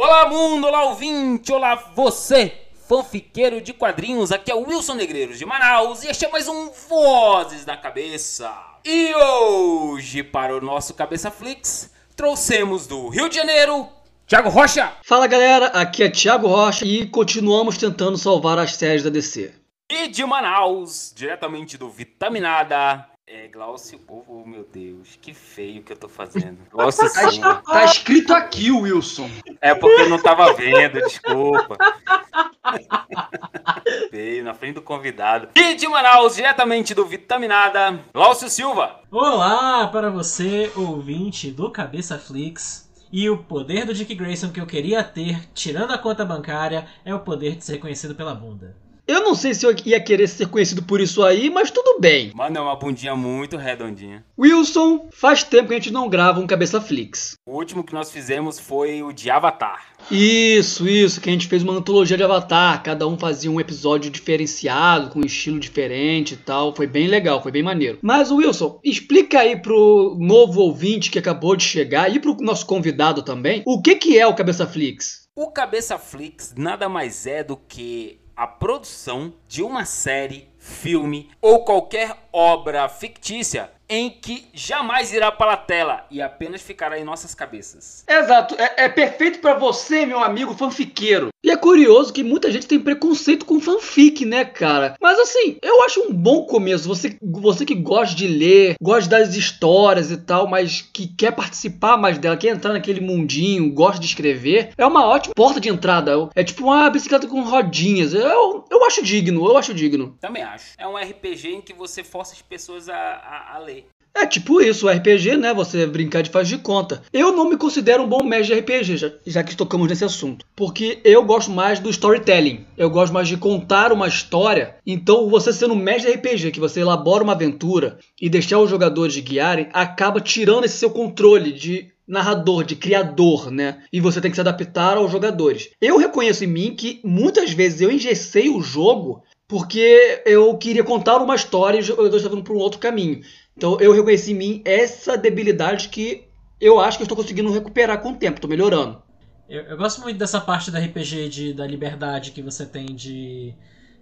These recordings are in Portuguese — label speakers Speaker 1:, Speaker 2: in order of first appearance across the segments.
Speaker 1: Olá mundo, olá ouvinte, olá você, fanfiqueiro de quadrinhos. Aqui é o Wilson Negreiros de Manaus e este é mais um Vozes na Cabeça. E hoje, para o nosso Cabeça Flix, trouxemos do Rio de Janeiro, Thiago Rocha.
Speaker 2: Fala galera, aqui é Thiago Rocha e continuamos tentando salvar as séries da DC.
Speaker 1: E de Manaus, diretamente do Vitaminada, é, Glaucio, oh, oh, meu Deus, que feio que eu tô fazendo. Glaucio Silva.
Speaker 2: Tá escrito aqui, Wilson.
Speaker 1: É porque eu não tava vendo, desculpa. feio, na frente do convidado. E de Manaus, diretamente do Vitaminada, Glaucio Silva.
Speaker 3: Olá para você, ouvinte do Cabeça Flix. E o poder do Dick Grayson que eu queria ter, tirando a conta bancária, é o poder de ser reconhecido pela bunda.
Speaker 2: Eu não sei se eu ia querer ser conhecido por isso aí, mas tudo bem.
Speaker 1: Mano, é uma bundinha muito redondinha.
Speaker 2: Wilson, faz tempo que a gente não grava um Cabeça Flix.
Speaker 1: O último que nós fizemos foi o de Avatar.
Speaker 2: Isso, isso, que a gente fez uma antologia de Avatar, cada um fazia um episódio diferenciado, com um estilo diferente e tal. Foi bem legal, foi bem maneiro. Mas, Wilson, explica aí pro novo ouvinte que acabou de chegar e pro nosso convidado também, o que que é o Cabeça Flix?
Speaker 1: O Cabeça Flix nada mais é do que a produção de uma série, filme ou qualquer obra fictícia em que jamais irá para a tela e apenas ficará em nossas cabeças.
Speaker 2: Exato, é, é perfeito para você, meu amigo fanfiqueiro. E é curioso que muita gente tem preconceito com fanfic, né, cara? Mas assim, eu acho um bom começo. Você, você que gosta de ler, gosta das histórias e tal, mas que quer participar mais dela, quer entrar naquele mundinho, gosta de escrever, é uma ótima porta de entrada. É tipo uma bicicleta com rodinhas. Eu, eu acho digno, eu acho digno.
Speaker 1: Também acho. É um RPG em que você força as pessoas a, a, a ler.
Speaker 2: É tipo isso, o RPG, né? Você brincar de faz de conta. Eu não me considero um bom mestre de RPG, já, já que tocamos nesse assunto. Porque eu gosto mais do storytelling. Eu gosto mais de contar uma história. Então, você sendo um mestre de RPG, que você elabora uma aventura e deixar os jogadores guiarem, acaba tirando esse seu controle de narrador, de criador, né? E você tem que se adaptar aos jogadores. Eu reconheço em mim que muitas vezes eu engessei o jogo porque eu queria contar uma história e os jogadores estavam para um outro caminho. Então eu reconheci em mim essa debilidade que eu acho que eu estou conseguindo recuperar com o tempo, estou melhorando.
Speaker 3: Eu, eu, gosto muito dessa parte da RPG de, da liberdade que você tem de,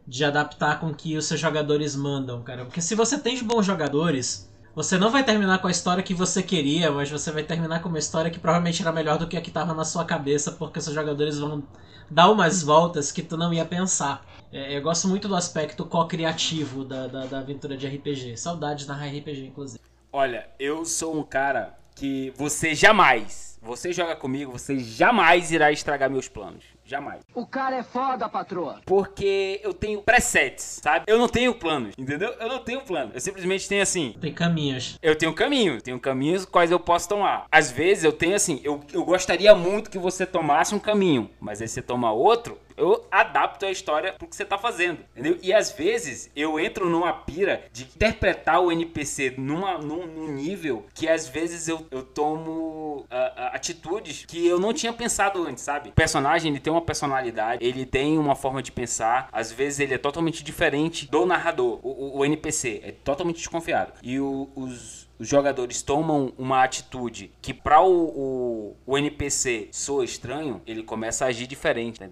Speaker 3: de adaptar com que os seus jogadores mandam, cara. Porque se você tem bons jogadores, você não vai terminar com a história que você queria, mas você vai terminar com uma história que provavelmente era melhor do que a que estava na sua cabeça, porque seus jogadores vão dar umas voltas que tu não ia pensar. É, eu gosto muito do aspecto co-criativo da, da, da, aventura de RPG. Saudades na RPG, inclusive.
Speaker 1: Olha, eu sou um cara que você jamais, você joga comigo, você jamais irá estragar meus planos. Jamais.
Speaker 2: O cara é foda, patroa.
Speaker 1: Porque eu tenho presets, sabe? Eu não tenho planos, entendeu? Eu não tenho plano. Eu simplesmente tenho assim.
Speaker 3: Tem caminhos.
Speaker 1: Eu tenho caminho. Tenho caminhos quais eu posso tomar. Às vezes eu tenho assim. Eu, eu gostaria muito que você tomasse um caminho. Mas aí você toma outro, eu adapto a história pro que você tá fazendo, entendeu? E às vezes eu entro numa pira de interpretar o NPC numa, num, num nível que às vezes eu, eu tomo uh, uh, atitudes que eu não tinha pensado antes, sabe? O personagem ele tem uma personalidade, ele tem uma forma de pensar, às vezes ele é totalmente diferente do narrador, o, o, o NPC é totalmente desconfiado. E o, os os jogadores tomam uma atitude que para o, o, o, NPC soa estranho, ele começa a agir diferente, tá?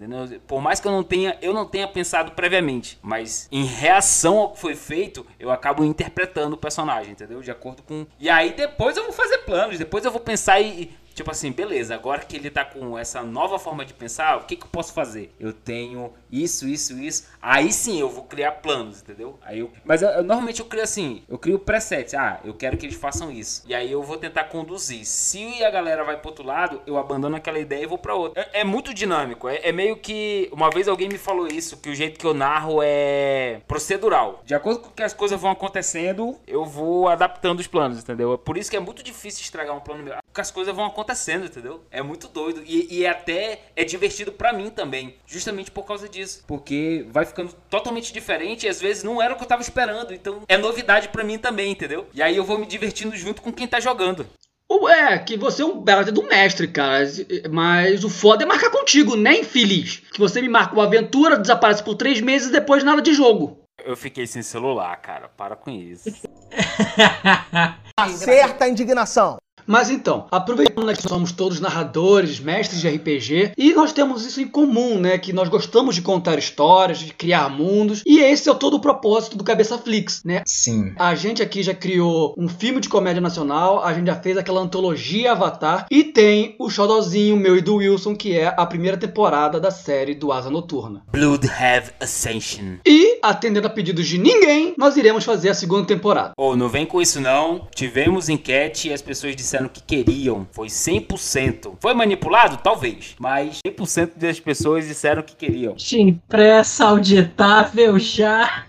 Speaker 1: Por mais que eu não tenha, eu não tenha pensado previamente, mas em reação ao que foi feito, eu acabo interpretando o personagem, entendeu? De acordo com. E aí depois eu vou fazer planos, depois eu vou pensar e Tipo assim, beleza, agora que ele tá com essa nova forma de pensar, o que, que eu posso fazer? Eu tenho isso, isso, isso. Aí sim eu vou criar planos, entendeu? Aí eu, mas eu, eu, normalmente eu crio assim, eu crio presets. Ah, eu quero que eles façam isso. E aí eu vou tentar conduzir. Se a galera vai pro outro lado, eu abandono aquela ideia e vou pra outra. É, é muito dinâmico. É, é, meio que. Uma vez alguém me falou isso, que o jeito que eu narro é procedural. De acordo com que as coisas vão acontecendo, eu vou adaptando os planos, entendeu? Por isso que é muito difícil estragar um plano meu. Porque as coisas vão acontecendo entendeu? É muito doido. E, e até é divertido para mim também. Justamente por causa disso. Porque vai ficando totalmente diferente e às vezes não era o que eu tava esperando. Então é novidade para mim também, entendeu? E aí eu vou me divertindo junto com quem tá jogando.
Speaker 2: É, que você é um belo do mestre, cara. Mas o foda é marcar contigo, nem né, infeliz. Que você me marca uma aventura, desaparece por três meses e depois nada de jogo.
Speaker 1: Eu fiquei sem celular, cara. Para com isso.
Speaker 4: Acerta a indignação.
Speaker 2: Mas então, aproveitando que somos todos narradores, mestres de RPG, e nós temos isso em comum, né? Que nós gostamos de contar histórias, de criar mundos, e esse é todo o propósito do Cabeça Flix, né?
Speaker 4: Sim.
Speaker 2: A gente aqui já criou um filme de comédia nacional, a gente já fez aquela antologia Avatar, e tem o Shadowzinho meu e do Wilson, que é a primeira temporada da série do Asa Noturna.
Speaker 1: Blood Have Ascension.
Speaker 2: E, atendendo a pedidos de ninguém, nós iremos fazer a segunda temporada.
Speaker 1: Ô, não vem com isso não. Tivemos enquete e as pessoas disseram que queriam. Foi 100%. Foi manipulado? Talvez. Mas 100% das pessoas disseram que queriam.
Speaker 3: Impressa auditável já.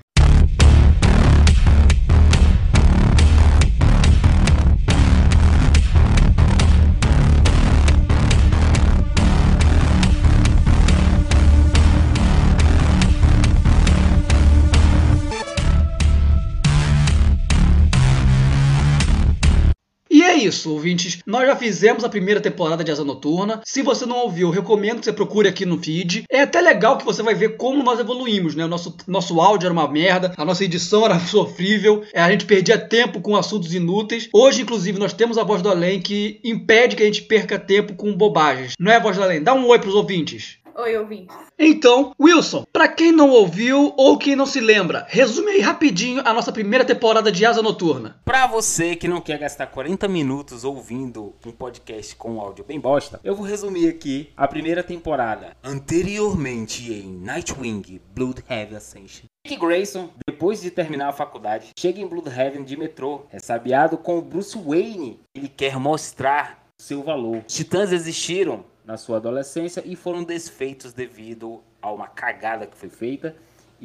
Speaker 2: Isso, ouvintes. Nós já fizemos a primeira temporada de Asa Noturna. Se você não ouviu, recomendo que você procure aqui no feed. É até legal que você vai ver como nós evoluímos, né? O nosso, nosso áudio era uma merda, a nossa edição era sofrível, é, a gente perdia tempo com assuntos inúteis. Hoje, inclusive, nós temos a Voz do Além que impede que a gente perca tempo com bobagens. Não é, Voz do Além? Dá um oi pros ouvintes.
Speaker 5: Oi, ouvintes.
Speaker 2: Então, Wilson, pra quem não ouviu ou quem não se lembra, resume aí rapidinho a nossa primeira temporada de Asa Noturna.
Speaker 1: Pra você que não quer gastar 40 minutos ouvindo um podcast com um áudio bem bosta, eu vou resumir aqui a primeira temporada. Anteriormente em Nightwing, Bloodhaven Ascension. Dick Grayson, depois de terminar a faculdade, chega em Bloodhaven de metrô, ressabiado com o Bruce Wayne. Ele quer mostrar seu valor. Os titãs existiram na sua adolescência e foram desfeitos devido a uma cagada que foi feita.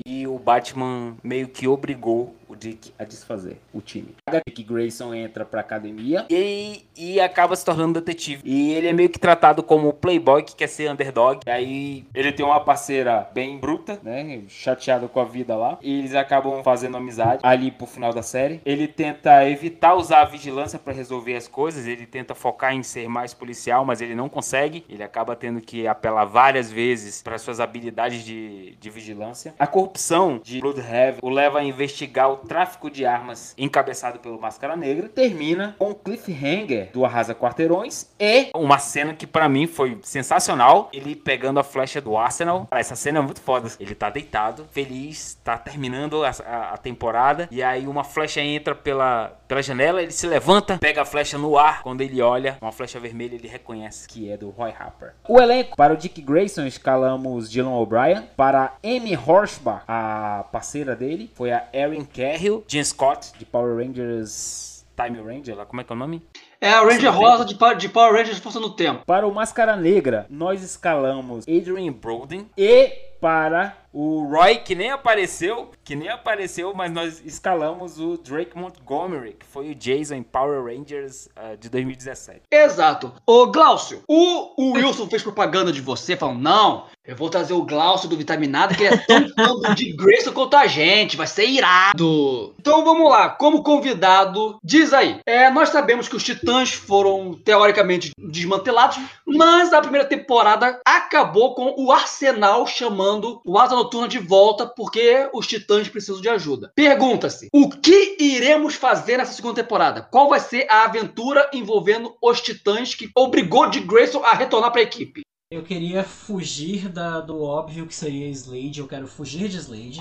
Speaker 1: E o Batman meio que obrigou o Dick a desfazer o time. Dick Grayson entra pra academia e, e acaba se tornando detetive. E ele é meio que tratado como playboy que quer ser underdog. E aí ele tem uma parceira bem bruta, né? Chateada com a vida lá. E eles acabam fazendo amizade ali pro final da série. Ele tenta evitar usar a vigilância para resolver as coisas. Ele tenta focar em ser mais policial, mas ele não consegue. Ele acaba tendo que apelar várias vezes para suas habilidades de, de vigilância. A corrupção de Bloodhaven o leva a investigar o tráfico de armas encabeçado pelo Máscara Negra. Termina com o cliffhanger do Arrasa Quarteirões e uma cena que para mim foi sensacional. Ele pegando a flecha do Arsenal. Essa cena é muito foda. Ele tá deitado, feliz, tá terminando a, a, a temporada e aí uma flecha entra pela, pela janela, ele se levanta, pega a flecha no ar. Quando ele olha, uma flecha vermelha, ele reconhece que é do Roy Harper. O elenco, para o Dick Grayson, escalamos Dylan O'Brien. Para Amy Horsbach, a parceira dele, foi a Erin Cahill. Jim Scott, de Power Rangers Time Ranger, lá, como é que é o nome?
Speaker 2: É a Ranger Rosa de, de Power Rangers Força no Tempo.
Speaker 1: Para o Máscara Negra, nós escalamos Adrian Broden. E para o Roy, que nem apareceu, que nem apareceu, mas nós escalamos o Drake Montgomery, que foi o Jason em Power Rangers ah, de 2017.
Speaker 2: Exato. Ô, Glaucio, o, o Wilson fez propaganda de você, falando, não, eu vou trazer o Glaucio do Vitaminado, que ele é tão fã Dick Grayson quanto a gente, vai ser irado. Então vamos lá, como convidado, diz aí. É, nós sabemos que os Titãs foram, teoricamente, desmantelados, mas a primeira temporada acabou com o Arsenal chamando o Asa Noturna de volta, porque os Titãs precisam de ajuda. Pergunta-se, o que iremos fazer nessa segunda temporada? Qual vai ser a aventura envolvendo os Titãs que obrigou Dick Grayson a retornar para a equipe?
Speaker 3: Eu queria fugir da- do óbvio que seria Slade. Eu quero fugir de Slade.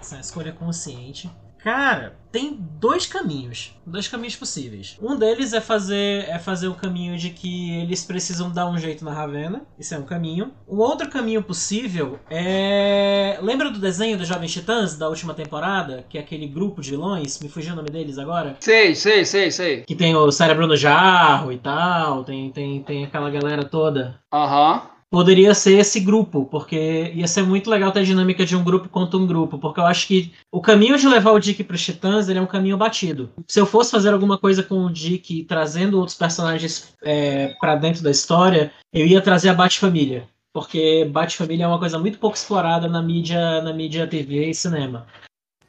Speaker 3: Essa é uma escolha consciente. Cara, tem dois caminhos. Dois caminhos possíveis. Um deles é fazer é fazer o caminho de que eles precisam dar um jeito na Ravena. Isso é um caminho. Um outro caminho possível é. Lembra do desenho dos Jovens Titãs da última temporada? Que é aquele grupo de vilões? Me fugiu o nome deles agora?
Speaker 2: Sei, sei, sei, sei.
Speaker 3: Que tem o cérebro no jarro e tal. Tem, tem, tem aquela galera toda
Speaker 2: Aham.
Speaker 3: Poderia ser esse grupo, porque ia ser muito legal ter a dinâmica de um grupo contra um grupo, porque eu acho que o caminho de levar o Dick para os Titãs ele é um caminho batido. Se eu fosse fazer alguma coisa com o Dick trazendo outros personagens é, para dentro da história, eu ia trazer a Bat-Família, porque Bat-Família é uma coisa muito pouco explorada na mídia, na mídia TV e cinema.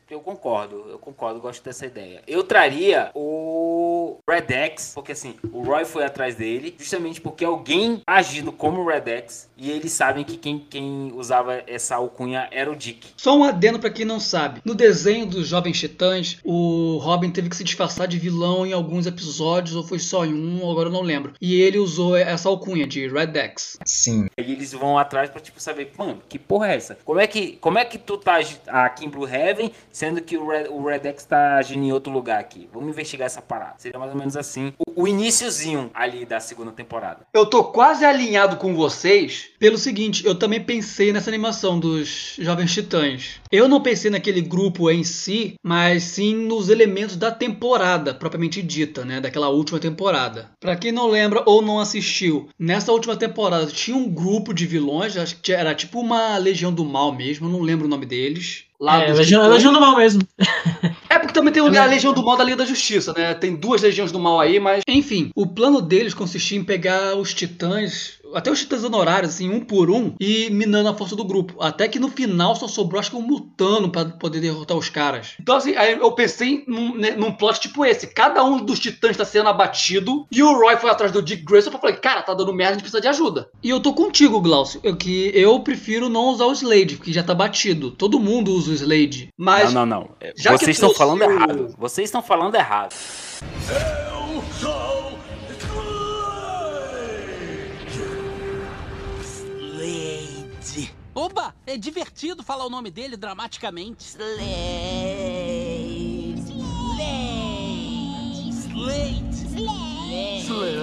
Speaker 1: Eu concordo, eu concordo, gosto dessa ideia. Eu traria o Red X, porque assim, o Roy foi atrás dele, justamente porque alguém agindo como o Red X, e eles sabem que quem, quem usava essa alcunha era o Dick.
Speaker 2: Só um adendo pra quem não sabe. No desenho dos Jovens Titãs, o Robin teve que se disfarçar de vilão em alguns episódios, ou foi só em um, agora eu não lembro. E ele usou essa alcunha de Red X.
Speaker 4: Sim.
Speaker 1: Aí eles vão atrás pra, tipo, saber, mano, que porra é essa? Como é que, como é que tu tá agi- aqui em Blue Heaven, sendo que o Red, o Red X tá agindo em outro lugar aqui? Vamos investigar essa parada. Seria mais ou menos assim. O, o iniciozinho ali da segunda temporada.
Speaker 2: Eu tô quase alinhado com vocês pelo seguinte, eu também pensei nessa animação dos Jovens Titãs. Eu não pensei naquele grupo em si, mas sim nos elementos da temporada propriamente dita, né, daquela última temporada. Pra quem não lembra ou não assistiu, nessa última temporada tinha um grupo de vilões, acho que era tipo uma Legião do Mal mesmo, eu não lembro o nome deles. Lá
Speaker 3: É, Legião. Legião do Mal mesmo.
Speaker 2: É porque também tem o- a Legião do Mal da Liga da Justiça, né? Tem duas Legiões do Mal aí, mas. Enfim, o plano deles consistia em pegar os titãs, até os titãs honorários, assim, um por um, e minando a força do grupo. Até que no final só sobrou, acho que um mutano pra poder derrotar os caras. Então, assim, aí eu pensei num, né, num plot tipo esse: cada um dos titãs tá sendo abatido, e o Roy foi atrás do Dick Grayson pra falar: cara, tá dando merda, a gente precisa de ajuda. E eu tô contigo, Glaucio, eu, que eu prefiro não usar o Slade, porque já tá batido. Todo mundo usa o Slade. Mas.
Speaker 1: não, não, não. Vocês estão falando
Speaker 2: o-
Speaker 1: errado. Vocês estão falando errado.
Speaker 5: Slade. Oba, é divertido falar o nome dele dramaticamente. Slade. Slade. Slade.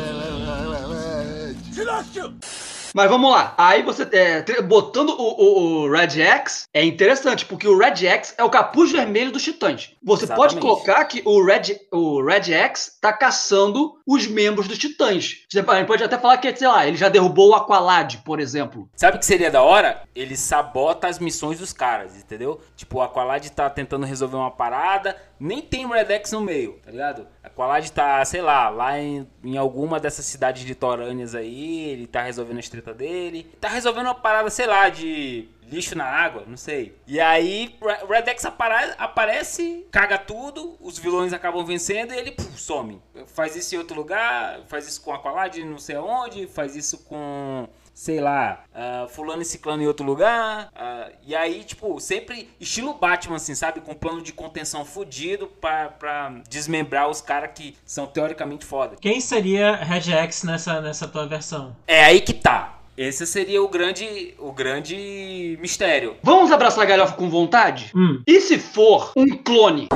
Speaker 2: Mas vamos lá. Aí você, é, botando o, o- o Red X, é interessante, porque o Red X é o capuz vermelho dos Titãs. Você pode
Speaker 1: Exatamente.
Speaker 2: colocar que o Red, o Red X tá caçando os membros dos Titãs. Você a gente pode até falar que, sei lá, ele já derrubou o Aqualad, por exemplo.
Speaker 1: Sabe o que seria da hora? Ele sabota as missões dos caras, entendeu? Tipo, o Aqualad tá tentando resolver uma parada, nem tem o Red X no meio, tá ligado? A Aqualad tá, sei lá, lá em, em alguma dessas cidades litorâneas aí, ele tá resolvendo a treta dele. Tá resolvendo uma parada, sei lá, de lixo na água, não sei. E aí, o Red X apara- aparece, caga tudo, os vilões acabam vencendo e ele puf, some. Faz isso em outro lugar, faz isso com a Aqualad não sei aonde, faz isso com sei lá, ah, fulano e ciclano em outro lugar. ah, e aí, tipo, sempre estilo Batman, assim, sabe? Com plano de contenção fudido pra, pra desmembrar os caras que são teoricamente foda.
Speaker 3: Quem seria Red X nessa, nessa tua versão?
Speaker 1: É aí que tá. Esse seria o grande, o grande mistério.
Speaker 2: Vamos abraçar a galhofa com vontade?
Speaker 3: Hum.
Speaker 2: E se for um clone?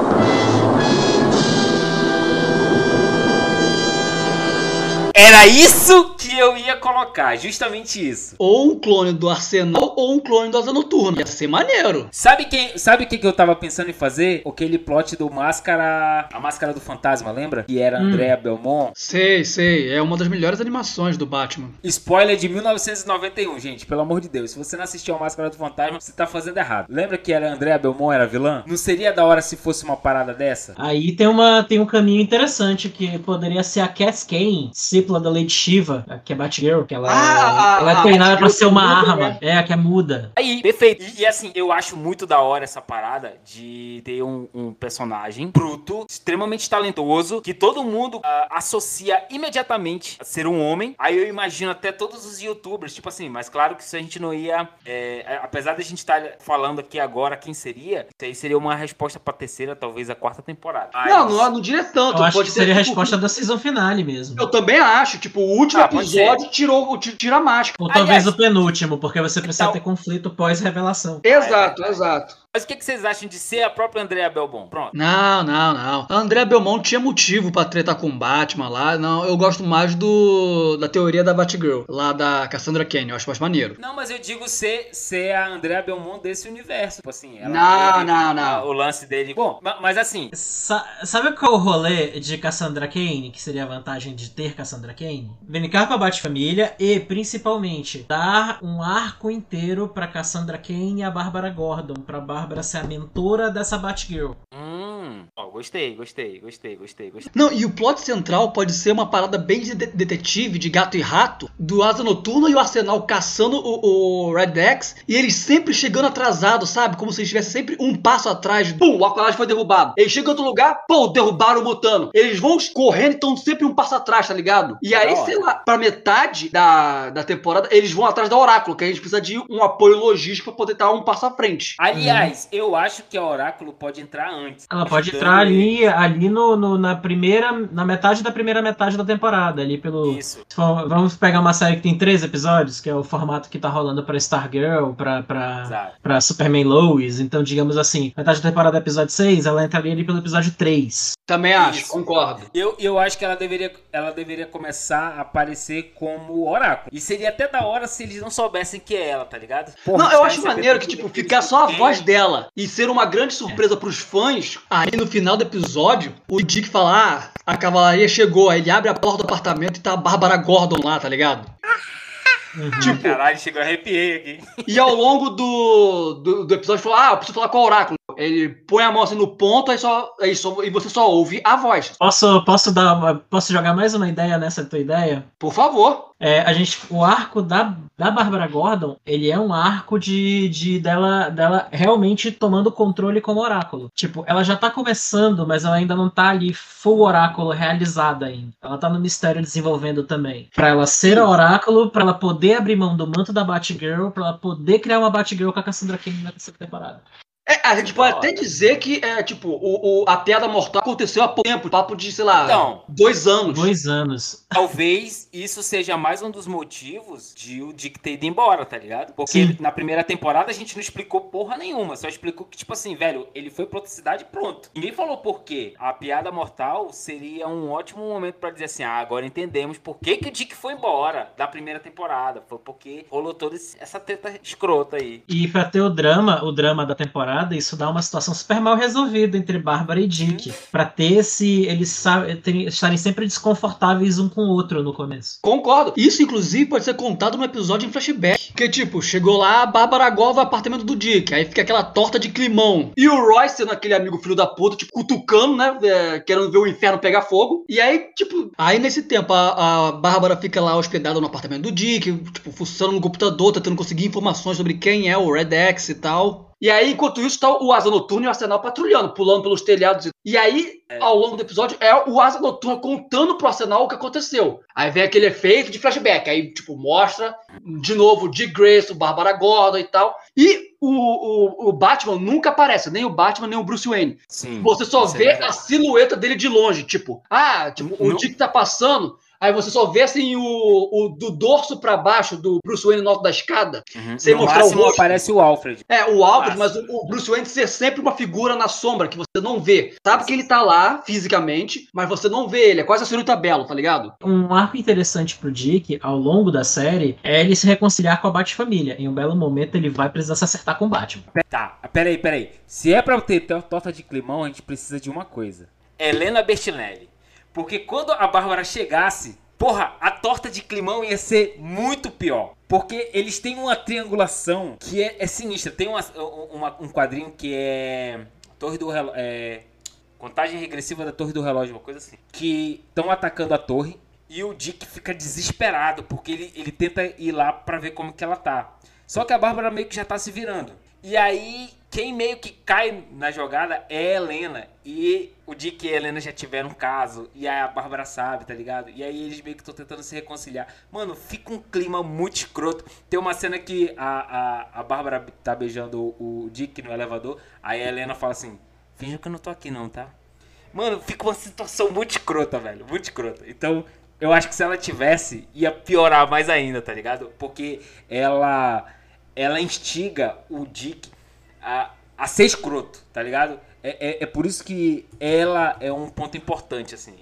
Speaker 1: Era isso que eu ia colocar, justamente isso.
Speaker 2: Ou um clone do Arsenal, ou um clone do Asa Noturna. Ia ser maneiro.
Speaker 1: Sabe quem, sabe o que, que eu tava pensando em fazer? Aquele plot do Máscara, a Máscara do Fantasma, lembra? Que era
Speaker 3: Hum.
Speaker 1: Andrea Belmont.
Speaker 2: Sei, sei. É uma das melhores animações do Batman.
Speaker 1: Spoiler de 1991, gente, pelo amor de Deus. Se você não assistiu a Máscara do Fantasma, você tá fazendo errado. Lembra que era Andrea Belmont era vilã? Não seria da hora se fosse uma parada dessa?
Speaker 3: Aí tem, uma, tem um caminho interessante que poderia ser a Cass Kane, discípula da Lady Shiva, que é Batgirl, que ela,
Speaker 2: Ah,
Speaker 3: ela
Speaker 2: a-
Speaker 3: é treinada
Speaker 2: a
Speaker 3: pra ser uma
Speaker 2: Batgirl
Speaker 3: arma.
Speaker 2: muda,
Speaker 3: É, a que é muda.
Speaker 1: Aí, perfeito. E, e, assim, eu acho muito da hora essa parada de ter um, um personagem bruto, extremamente talentoso, que todo mundo ah, associa imediatamente a ser um homem. Aí eu imagino até todos os youtubers, tipo assim, mas claro que isso a gente não ia. é, apesar da gente estar falando aqui agora quem seria, isso aí seria uma resposta pra terceira, talvez a quarta temporada. Mas-
Speaker 2: Não, não, não diria tanto.
Speaker 3: Eu acho
Speaker 2: Pode
Speaker 3: que
Speaker 2: ser,
Speaker 3: seria a
Speaker 2: tipo,
Speaker 3: resposta da season finale mesmo.
Speaker 2: Eu também acho. Tipo, o último
Speaker 1: Ah,
Speaker 2: episódio tirou, ti- tira a máscara.
Speaker 3: Ou talvez
Speaker 1: Aliás-
Speaker 3: o penúltimo, porque você precisa
Speaker 1: Então-
Speaker 3: ter conflito pós-revelação.
Speaker 2: Exato,
Speaker 1: é
Speaker 2: exato.
Speaker 1: Mas o que, que vocês acham de ser a própria Andrea Belbon? Pronto.
Speaker 2: Não, não, não. A André Belmont tinha motivo pra tretar com o Batman lá. Não, eu gosto mais do da teoria da Batgirl, lá da Cassandra Cain. Eu acho mais maneiro.
Speaker 1: Não, mas eu digo ser, ser a Andrea Belmont desse universo. Tipo assim, ela
Speaker 2: Não,
Speaker 1: teve,
Speaker 2: não, não.
Speaker 1: O lance dele. Bom, ma- mas assim,
Speaker 3: Sa- sabe qual é o rolê de Cassandra Kane, que seria a vantagem de ter Cassandra Kane? Brincar com a Bat-família e, principalmente, dar um arco inteiro pra Cassandra Kane e a Bárbara Gordon, pra Bárbara ser a mentora dessa Batgirl.
Speaker 1: hum, gostei, gostei, gostei, gostei, gostei.
Speaker 2: Não, e o plot central pode ser uma parada bem de de- detetive, de gato e rato, do Asa Noturna e o Arsenal caçando o, o Red Dex, e eles sempre chegando atrasados, sabe? Como se eles estivessem sempre um passo atrás. Pum, o Aqualad foi derrubado. Eles chegam em outro lugar, pô, derrubaram o Mutano. Eles vão correndo e estão sempre um passo atrás, tá ligado? E aí, sei lá, pra metade da, da temporada, eles vão atrás da Oráculo, que a gente precisa de um apoio logístico pra poder estar um passo à frente.
Speaker 1: Aliás, eu acho que a Oráculo pode entrar antes.
Speaker 3: Ela pode entrar. Ali, ali no, no- na primeira, na metade da primeira metade da temporada, ali pelo.
Speaker 1: Isso.
Speaker 3: Vamos pegar uma série que tem três episódios, que é o formato que tá rolando pra Stargirl, pra, pra,
Speaker 1: Exato.
Speaker 3: pra Superman Lois. Então, digamos assim, metade da temporada é episódio 6, ela entraria ali pelo episódio 3.
Speaker 2: Também acho,
Speaker 1: Isso.
Speaker 2: concordo.
Speaker 1: Eu, eu acho que ela deveria, ela deveria começar a aparecer como Oráculo. E seria até da hora se eles não soubessem que é ela, tá ligado? Porra,
Speaker 2: Não, eu acho maneiro que, tipo, ficar só a
Speaker 1: têm.
Speaker 2: voz dela e ser uma grande surpresa pros fãs. Aí no final do episódio, o Dick fala: Ah, a cavalaria chegou. Aí ele abre a porta do apartamento e tá a Bárbara Gordon lá, tá ligado? Tipo,
Speaker 1: Caralho, chegou, arrepiei aqui.
Speaker 2: e ao longo do, do, do episódio falou: Ah, eu preciso falar com o Oráculo. Ele põe a mão assim no ponto aí só, aí só, e você só ouve a voz.
Speaker 3: Posso, posso, dar uma- posso jogar mais uma ideia nessa tua ideia?
Speaker 2: Por favor.
Speaker 3: É, a gente, o arco da, da Bárbara Gordon, ele é um arco de, de dela, dela realmente tomando controle como oráculo. Tipo, ela já tá começando, mas ela ainda não tá ali full oráculo realizada ainda. Ela tá no mistério desenvolvendo também. Pra ela ser a oráculo, pra ela poder abrir mão do manto da Batgirl, pra ela poder criar uma Batgirl com a Cassandra Cain na terceira temporada.
Speaker 2: É, a gente pode até dizer que, é, tipo, o, o- a piada mortal aconteceu há pouco tempo, papo de, sei lá,
Speaker 1: Então.
Speaker 2: dois anos.
Speaker 3: Dois anos.
Speaker 1: Talvez isso seja mais um dos motivos de o Dick ter ido embora, tá ligado? Porque
Speaker 3: Sim.
Speaker 1: na primeira temporada a gente não explicou porra nenhuma. Só explicou que, tipo assim, velho, ele foi pra outra cidade e pronto. Ninguém falou por quê. A piada mortal seria um ótimo momento pra dizer assim: ah, agora entendemos por que, que o Dick foi embora da primeira temporada. Foi porque rolou toda essa treta escrota aí.
Speaker 3: E pra ter o drama, o drama da temporada, isso dá uma situação super mal resolvida entre Bárbara e Dick. Pra ter esse. Eles estarem sempre desconfortáveis um com o outro no começo.
Speaker 2: Concordo. Isso, inclusive, pode ser contado no episódio em flashback. Porque, tipo, chegou lá, a Bárbara ao apartamento do Dick. Aí fica aquela torta de climão. E o Roy sendo aquele amigo filho da puta, tipo, cutucando, né? é, querendo ver o inferno pegar fogo. E aí, tipo. Aí nesse tempo, a, a Bárbara fica lá hospedada no apartamento do Dick, tipo, fuçando no computador, tentando conseguir informações sobre quem é o Red X e tal. E aí, enquanto isso, tá o Asa Noturna e o Arsenal patrulhando, pulando pelos telhados. E aí,
Speaker 1: É.
Speaker 2: ao longo do episódio, é o Asa Noturna contando pro Arsenal o que aconteceu. Aí vem aquele efeito de flashback. Aí, tipo, mostra de novo o Dick Grayson, Bárbara Gordon e tal. E o, o, o Batman nunca aparece, nem o Batman, nem o Bruce Wayne.
Speaker 1: Sim.
Speaker 2: Você só
Speaker 1: é
Speaker 2: vê
Speaker 1: verdade.
Speaker 2: a silhueta dele de longe, tipo, ah, tipo, o Dick tá passando. Aí você só vê assim o, o do dorso pra baixo do Bruce Wayne no alto da escada.
Speaker 1: Uhum.
Speaker 2: sem
Speaker 1: no
Speaker 2: mostrar o rosto.
Speaker 1: aparece o Alfred.
Speaker 2: É, o Alfred,
Speaker 1: Massa.
Speaker 2: mas o, o Bruce Wayne ser sempre uma figura na sombra que você não vê. Sabe que ele tá lá fisicamente, mas você não vê ele. É quase a senhorita Belo, tá ligado?
Speaker 3: Um arco interessante pro Dick, ao longo da série, é ele se reconciliar com a Bat-família. Em um belo momento, ele vai precisar se acertar com o Batman.
Speaker 1: Tá, peraí, peraí. Se é pra ter to- torta de climão, a gente precisa de uma coisa. Helena Bertinelli. Porque quando a Bárbara chegasse, porra, a torta de climão ia ser muito pior. Porque eles têm uma triangulação que é, é sinistra. Tem uma- uma- um quadrinho que é. Torre do Relógio. É, contagem regressiva da Torre do Relógio, uma coisa assim. Que estão atacando a torre e o Dick fica desesperado porque ele, ele tenta ir lá pra ver como que ela tá. Só que a Bárbara meio que já tá se virando. E aí, quem meio que cai na jogada é a Helena. E o Dick e a Helena já tiveram um caso. E a Bárbara sabe, tá ligado? E aí eles meio que estão tentando se reconciliar. Mano, fica um clima muito escroto. Tem uma cena que a, a, a Bárbara tá beijando o, o Dick no elevador. Aí a Helena fala assim: Finge que eu não tô aqui, não, tá? Mano, fica uma situação muito escrota, velho. Muito escrota. Então, eu acho que se ela tivesse, ia piorar mais ainda, tá ligado? Porque ela ela instiga o Dick a, a ser escroto, tá ligado? É, é, é por isso que ela é um ponto importante, assim.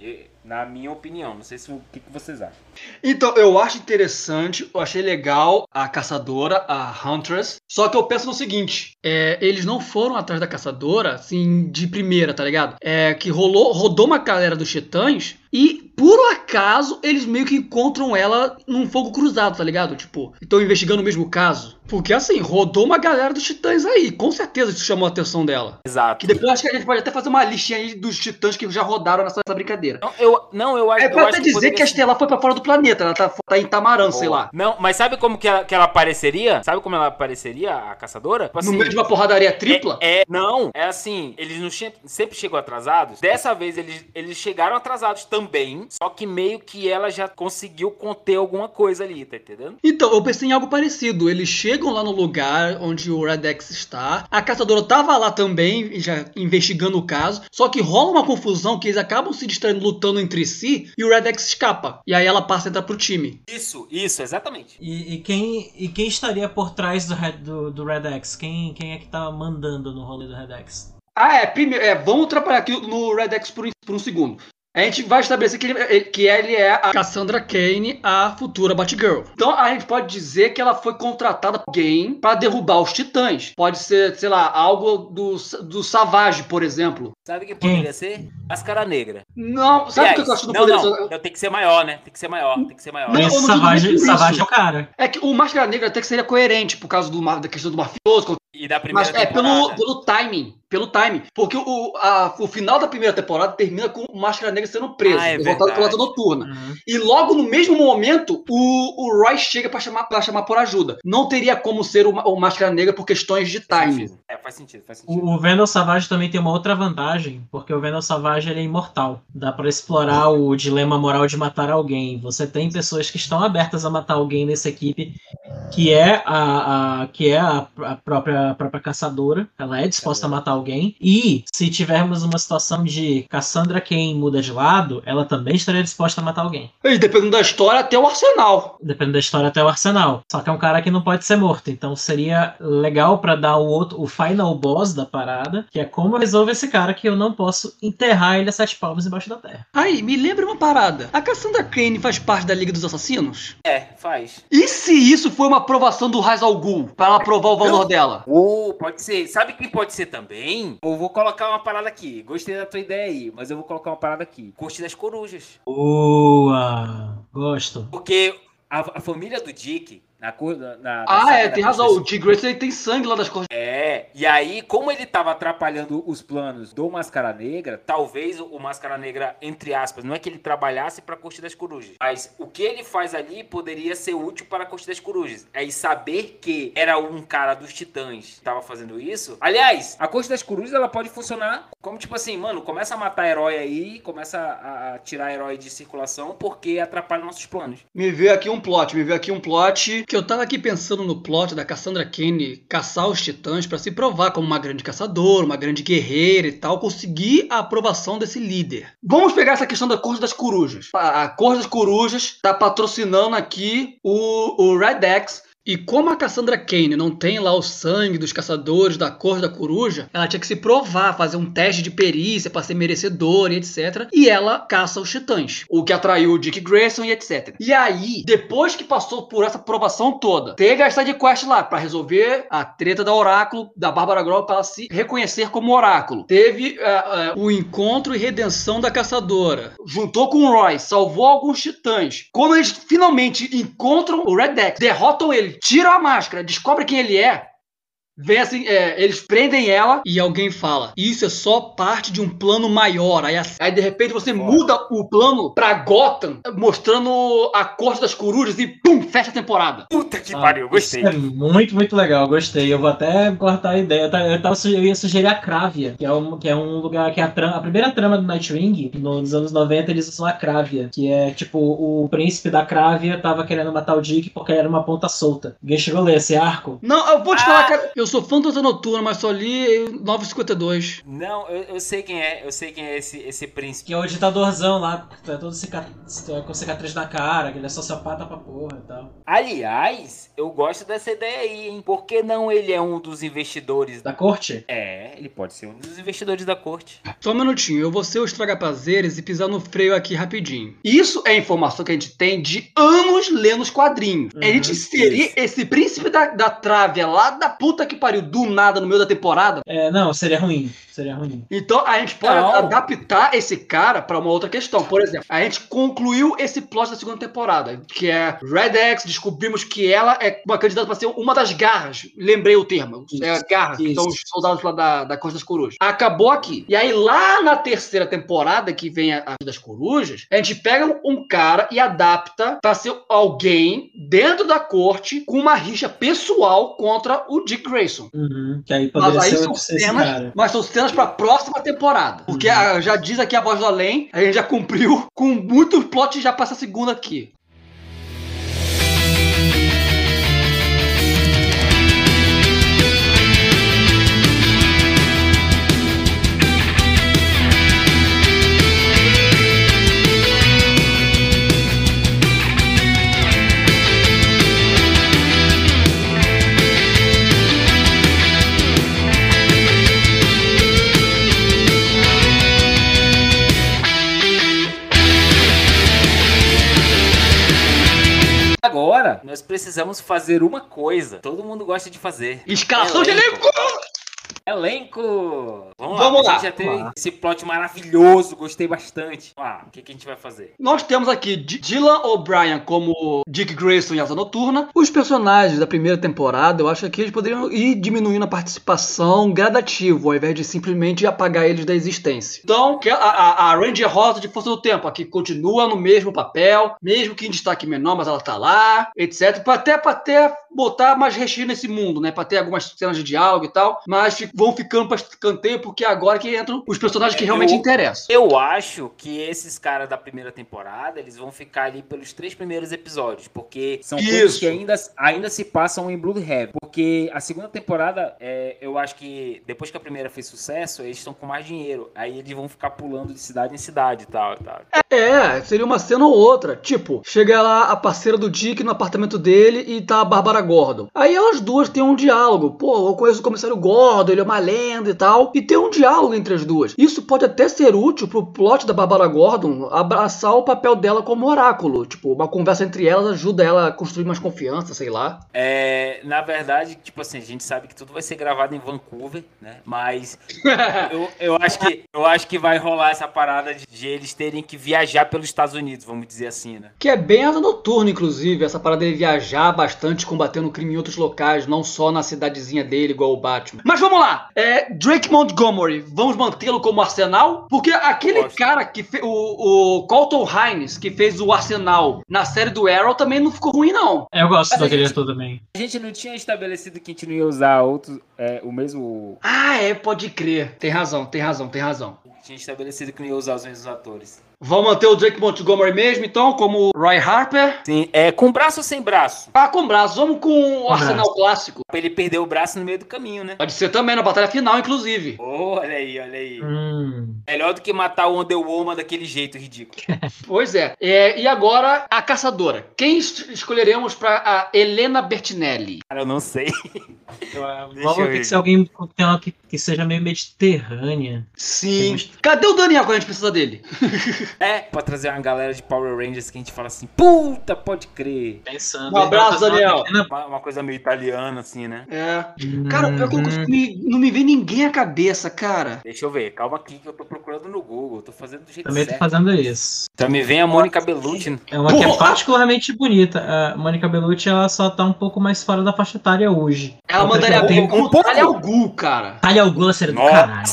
Speaker 1: Na minha opinião. Não sei se o que, que vocês acham.
Speaker 2: Então, eu acho interessante, eu achei legal a caçadora, a Huntress. Só que eu penso no seguinte: é, eles não foram atrás da caçadora, assim, de primeira, tá ligado? É que rolou, rodou uma galera dos titãs e, por acaso, eles meio que encontram ela num fogo cruzado, tá ligado? Tipo, estão investigando o mesmo caso. Porque, assim, rodou uma galera dos titãs aí. Com certeza isso chamou a atenção dela.
Speaker 1: Exato.
Speaker 2: Que depois acho que a gente pode até fazer uma listinha aí dos titãs que já rodaram nessa brincadeira.
Speaker 1: Não, eu, não, eu acho
Speaker 2: É
Speaker 1: eu
Speaker 2: pra
Speaker 1: acho
Speaker 2: até dizer
Speaker 1: poderia
Speaker 2: que a
Speaker 1: ser-
Speaker 2: Estela foi pra fora do planeta. Ela tá, tá em Tamarã, sei lá.
Speaker 1: Não, mas sabe como que ela, que ela apareceria? Sabe como ela apareceria, a caçadora? Tipo
Speaker 2: No meio de uma porradaria tripla?
Speaker 1: É, é- não, é assim, eles não che- sempre chegam atrasados. Dessa vez eles, eles chegaram atrasados também, só que meio que ela já conseguiu conter alguma coisa ali, tá entendendo?
Speaker 2: Então, eu pensei em algo parecido. Eles chegam lá no lugar onde o Redex está. A caçadora tava lá também, já investigando o caso. Só que rola uma confusão que eles acabam se distraindo, lutando entre si. E o Redex escapa. E aí ela passa a entrar pro time.
Speaker 1: Isso, isso, exatamente.
Speaker 3: E, e quem, e quem estaria por trás do, Red, do, do Red X? Quem, quem é que tá mandando no rolê do Red X?
Speaker 2: Ah, é. Primeiro, é vamos trabalhar aqui no Redex por, um- por um segundo. A gente vai estabelecer que ele, que ele é a Cassandra Kane, a futura Batgirl. Então a gente pode dizer que ela foi contratada por alguém para derrubar os titãs. Pode ser, sei lá, algo do, do Savage, por exemplo.
Speaker 1: Sabe o que poderia ser? Máscara Negra.
Speaker 2: Não, sabe o que eu acho do
Speaker 1: não,
Speaker 2: poder?
Speaker 1: não, não, tem que ser maior, né? Tem que ser maior, tem que ser maior.
Speaker 2: Não,
Speaker 3: Savage, Savage é o cara.
Speaker 2: É que o Máscara Negra até que seria coerente por causa do, da questão do mafioso,
Speaker 1: E da primeira
Speaker 2: mas é pelo,
Speaker 1: temporada.
Speaker 2: pelo timing. Pelo timing. Porque o, a- o final da primeira temporada termina com o Máscara Negra sendo preso,
Speaker 1: Ah, é
Speaker 2: derrotado pela. Asa Noturna.
Speaker 3: Uhum.
Speaker 2: E logo no mesmo momento, o, o Roy chega pra chamar, pra chamar por ajuda. Não teria como ser o, o Máscara Negra por questões de timing.
Speaker 1: É, faz sentido, faz sentido.
Speaker 3: O, o Venom Savage também tem uma outra vantagem, porque o Venom Savage ele é imortal. Dá pra explorar o dilema moral de matar alguém. Você tem pessoas que estão abertas a matar alguém nessa equipe, que é a, a- que é a, a própria, a própria caçadora. Ela é disposta a matar alguém. E se tivermos uma situação de Cassandra Kane muda de lado, ela também estaria disposta a matar alguém.
Speaker 2: E dependendo da história, até o arsenal.
Speaker 3: Dependendo da história até o arsenal. Só que é um cara que não pode ser morto. Então seria legal pra dar o outro, o final boss da parada, que é como eu resolvo esse cara que eu não posso enterrar ele a sete palmos embaixo da terra.
Speaker 2: Aí, me lembra uma parada. A Cassandra Kane faz parte da Liga dos Assassinos?
Speaker 1: É, faz.
Speaker 2: E se isso foi uma aprovação do Raiz al Ghul para ela provar o valor dela?
Speaker 1: Ou pode ser. Sabe quem pode ser também? Eu vou colocar uma parada aqui. Gostei da tua ideia aí, mas eu vou colocar uma parada aqui. Corte das Corujas.
Speaker 3: Boa! Gosto.
Speaker 1: Porque a, a família do Dick, na cor. Na, na
Speaker 2: Ah, é, tem razão. O T. Grace ele tem sangue lá das costas.
Speaker 1: É, e aí, como ele tava atrapalhando os planos do Máscara Negra, talvez o Máscara Negra, entre aspas, não é que ele trabalhasse pra Corte das Corujas, mas o que ele faz ali poderia ser útil para a Corte das Corujas. Aí saber que era um cara dos Titãs que tava fazendo isso. Aliás, a Corte das Corujas ela pode funcionar como tipo assim, mano, começa a matar herói aí, começa a, a tirar herói de circulação porque atrapalha nossos planos.
Speaker 2: Me veio aqui um plot, me veio aqui um plot. Que eu tava aqui pensando no plot da Cassandra Kane caçar os titãs pra se provar como uma grande caçadora, uma grande guerreira e tal, conseguir a aprovação desse líder. Vamos pegar essa questão da Corte das Corujas. A a Corte das Corujas tá patrocinando aqui o, o Red X. E como a Cassandra Kane não tem lá o sangue dos caçadores da Corte da Coruja, ela tinha que se provar, fazer um teste de perícia pra ser merecedora e etc. E ela caça os titãs. O que atraiu o Dick Grayson e etc. E aí, depois que passou por essa provação toda, teve a side quest lá pra resolver a treta da Oráculo, da Bárbara Grohl, pra ela se reconhecer como Oráculo. Teve eh, eh, o encontro e redenção da caçadora. Juntou com o Roy, salvou alguns titãs. Quando eles finalmente encontram o Red Dex, derrotam ele, tiram a máscara, descobrem quem ele é. Vem assim, é, eles prendem ela e alguém fala: Isso é só parte de um plano maior. Aí, assim- aí, de repente você muda o plano pra Gotham, mostrando a corte das corujas e pum, fecha a temporada.
Speaker 1: Puta que
Speaker 3: Ah,
Speaker 1: pariu, gostei.
Speaker 3: Isso é muito, muito legal, gostei. Eu vou até cortar a ideia. Eu, ta- eu, tava, eu ia sugerir a Crávia, que é um, que é um lugar que é a, trama- a primeira trama do Nightwing, no- nos anos 90, eles usam a Crávia, que é tipo o príncipe da Crávia tava querendo matar o Dick porque era uma ponta solta. Alguém chegou a ler esse arco?
Speaker 2: Não, eu vou te
Speaker 1: Ah.
Speaker 2: falar, cara, eu Eu sou fã do Asa Noturna, mas só li 952.
Speaker 1: Não, eu, eu sei quem é, eu sei quem é esse, esse príncipe.
Speaker 3: Que é o ditadorzão lá, que tá todo cica... com cicatriz na cara, que ele é sociopata pra porra e tal.
Speaker 1: Aliás, eu gosto dessa ideia aí, hein? Por que não ele é um dos investidores
Speaker 3: Da corte?
Speaker 1: É, ele pode ser um dos investidores da corte.
Speaker 2: Só um minutinho, eu vou ser o estraga-prazeres e pisar no freio aqui rapidinho. Isso é informação que a gente tem de anos lendo os quadrinhos. a gente seria esse príncipe da, da trave lá da puta que pariu, do nada no meio da temporada.
Speaker 3: É, não, seria ruim. Seria ruim.
Speaker 2: Então a gente pode
Speaker 1: Não.
Speaker 2: adaptar esse cara pra uma outra questão. Por exemplo, a gente concluiu esse plot da segunda temporada, que é Red X, descobrimos que ela é uma candidata pra ser uma das garras. Lembrei o termo. É garras, que
Speaker 3: Isso.
Speaker 2: são os soldados lá da, da Costa das Corujas. Acabou aqui. E aí, lá na terceira temporada, que vem a, a das corujas, a gente pega um cara e adapta pra ser alguém dentro da corte com uma rixa pessoal contra o Dick Grayson.
Speaker 3: Uhum, que aí
Speaker 2: Mas
Speaker 3: poderia
Speaker 2: aí
Speaker 3: ser,
Speaker 2: são cenas, mas são cenas pra próxima temporada. Porque a- já diz aqui a voz do além, a gente já cumpriu com muito plot já pra essa segunda aqui.
Speaker 1: Agora, nós precisamos fazer uma coisa. Todo mundo gosta de fazer.
Speaker 2: Escalação de elenco!
Speaker 1: Elenco! Vamos,
Speaker 2: Vamos
Speaker 1: lá,
Speaker 2: lá.
Speaker 1: a gente já teve
Speaker 3: Vamos
Speaker 1: esse plot maravilhoso, gostei bastante. Vamos lá, o que, que a gente vai fazer?
Speaker 2: Nós temos aqui D- Dylan O'Brien como Dick Grayson em Asa Noturna. Os personagens da primeira temporada, eu acho que eles poderiam ir diminuindo a participação gradativo, ao invés de simplesmente apagar eles da existência. Então, a, a, a Ranger Rosa de Força do Tempo aqui continua no mesmo papel, mesmo que em destaque menor, mas ela tá lá, etc. Pra até, pra até botar mais recheio nesse mundo, né? Pra ter algumas cenas de diálogo e tal, mas vão ficando pra escanteio porque é agora que entram os personagens que realmente
Speaker 1: eu-
Speaker 2: interessam.
Speaker 1: Eu acho que esses caras da primeira temporada, eles vão ficar ali pelos três primeiros episódios, porque são coisas
Speaker 2: Isso.
Speaker 1: que ainda, ainda se passam em Bloodhaven. Porque a segunda temporada, é, eu acho que depois que a primeira fez sucesso, eles estão com mais dinheiro. Aí eles vão ficar pulando de cidade em cidade e tal, e tal.
Speaker 2: É, seria uma cena ou outra. Tipo, chega lá a parceira do Dick no apartamento dele e tá a Bárbara Gordon. Aí elas duas têm um diálogo. Pô, eu conheço o comissário Gordon, ele é uma lenda e tal. E tem um diálogo entre as duas. Isso pode até ser útil pro plot da Bárbara Gordon abraçar o papel dela como oráculo. Tipo, uma conversa entre elas ajuda ela a construir mais confiança, sei lá.
Speaker 1: É, na verdade, tipo assim, a gente sabe que tudo vai ser gravado em Vancouver, né? Mas eu, eu, acho que, eu acho que vai rolar essa parada de, de eles terem que viajar pelos Estados Unidos, vamos dizer assim, né?
Speaker 2: Que é bem asa noturna, inclusive, essa parada dele viajar bastante, combatendo crime em outros locais, não só na cidadezinha dele, igual o Batman. Mas vamos lá! É, Drake Montgomery, vamos mantê-lo como Arsenal? Porque aquele
Speaker 1: Gosto.
Speaker 2: cara que fez. O, o Colton Hines, que fez o Arsenal na série do Arrow, também não ficou ruim, não.
Speaker 3: Eu gosto
Speaker 1: Mas
Speaker 3: daquele ator também.
Speaker 1: A gente não tinha estabelecido que a gente não ia usar outro, é, o mesmo.
Speaker 2: Ah, é, pode crer. Tem razão, tem razão, tem razão.
Speaker 1: Tinha estabelecido que não ia usar os mesmos atores.
Speaker 2: Vamos manter o Drake Montgomery mesmo, então, como Roy Harper.
Speaker 1: Sim, é com braço ou sem braço?
Speaker 2: Ah, com braços, vamos com o
Speaker 3: Com
Speaker 2: Arsenal
Speaker 3: braços.
Speaker 2: clássico.
Speaker 1: Pra ele perder o braço no meio do caminho, né?
Speaker 2: Pode ser também na batalha final, inclusive.
Speaker 1: Oh, olha aí, olha aí.
Speaker 3: Hum.
Speaker 1: Melhor do que matar o Wonder Woman daquele jeito ridículo.
Speaker 2: Pois é. É, E agora, a caçadora. Quem es- escolheremos para a Helena Bertinelli?
Speaker 1: Cara, eu não sei.
Speaker 3: Ter
Speaker 1: ver.
Speaker 3: que ser alguém tem que, que seja meio mediterrânea.
Speaker 2: Sim. Cadê o Daniel quando a gente precisa dele?
Speaker 1: É, pra trazer uma galera de Power Rangers que a gente fala assim, puta, pode crer.
Speaker 3: Pensando.
Speaker 2: Um abraço,
Speaker 3: Então,
Speaker 2: Daniel.
Speaker 1: Uma, uma coisa meio italiana, assim, né?
Speaker 2: É. Cara, eu não, consigo me- não me vem ninguém à cabeça, cara.
Speaker 1: Deixa eu ver, calma aqui que eu tô procurando no Google, eu tô fazendo do jeito
Speaker 3: Também tô
Speaker 1: certo.
Speaker 3: fazendo isso.
Speaker 1: Então me vem a Mônica Bellucci.
Speaker 3: É uma que é particularmente bonita. A Mônica Bellucci, ela só tá um pouco mais fora da faixa etária hoje.
Speaker 2: Ela mandaria
Speaker 1: um
Speaker 2: com
Speaker 1: pouco.
Speaker 2: Talia al Ghul, cara.
Speaker 3: Talia al Ghul seria do caralho.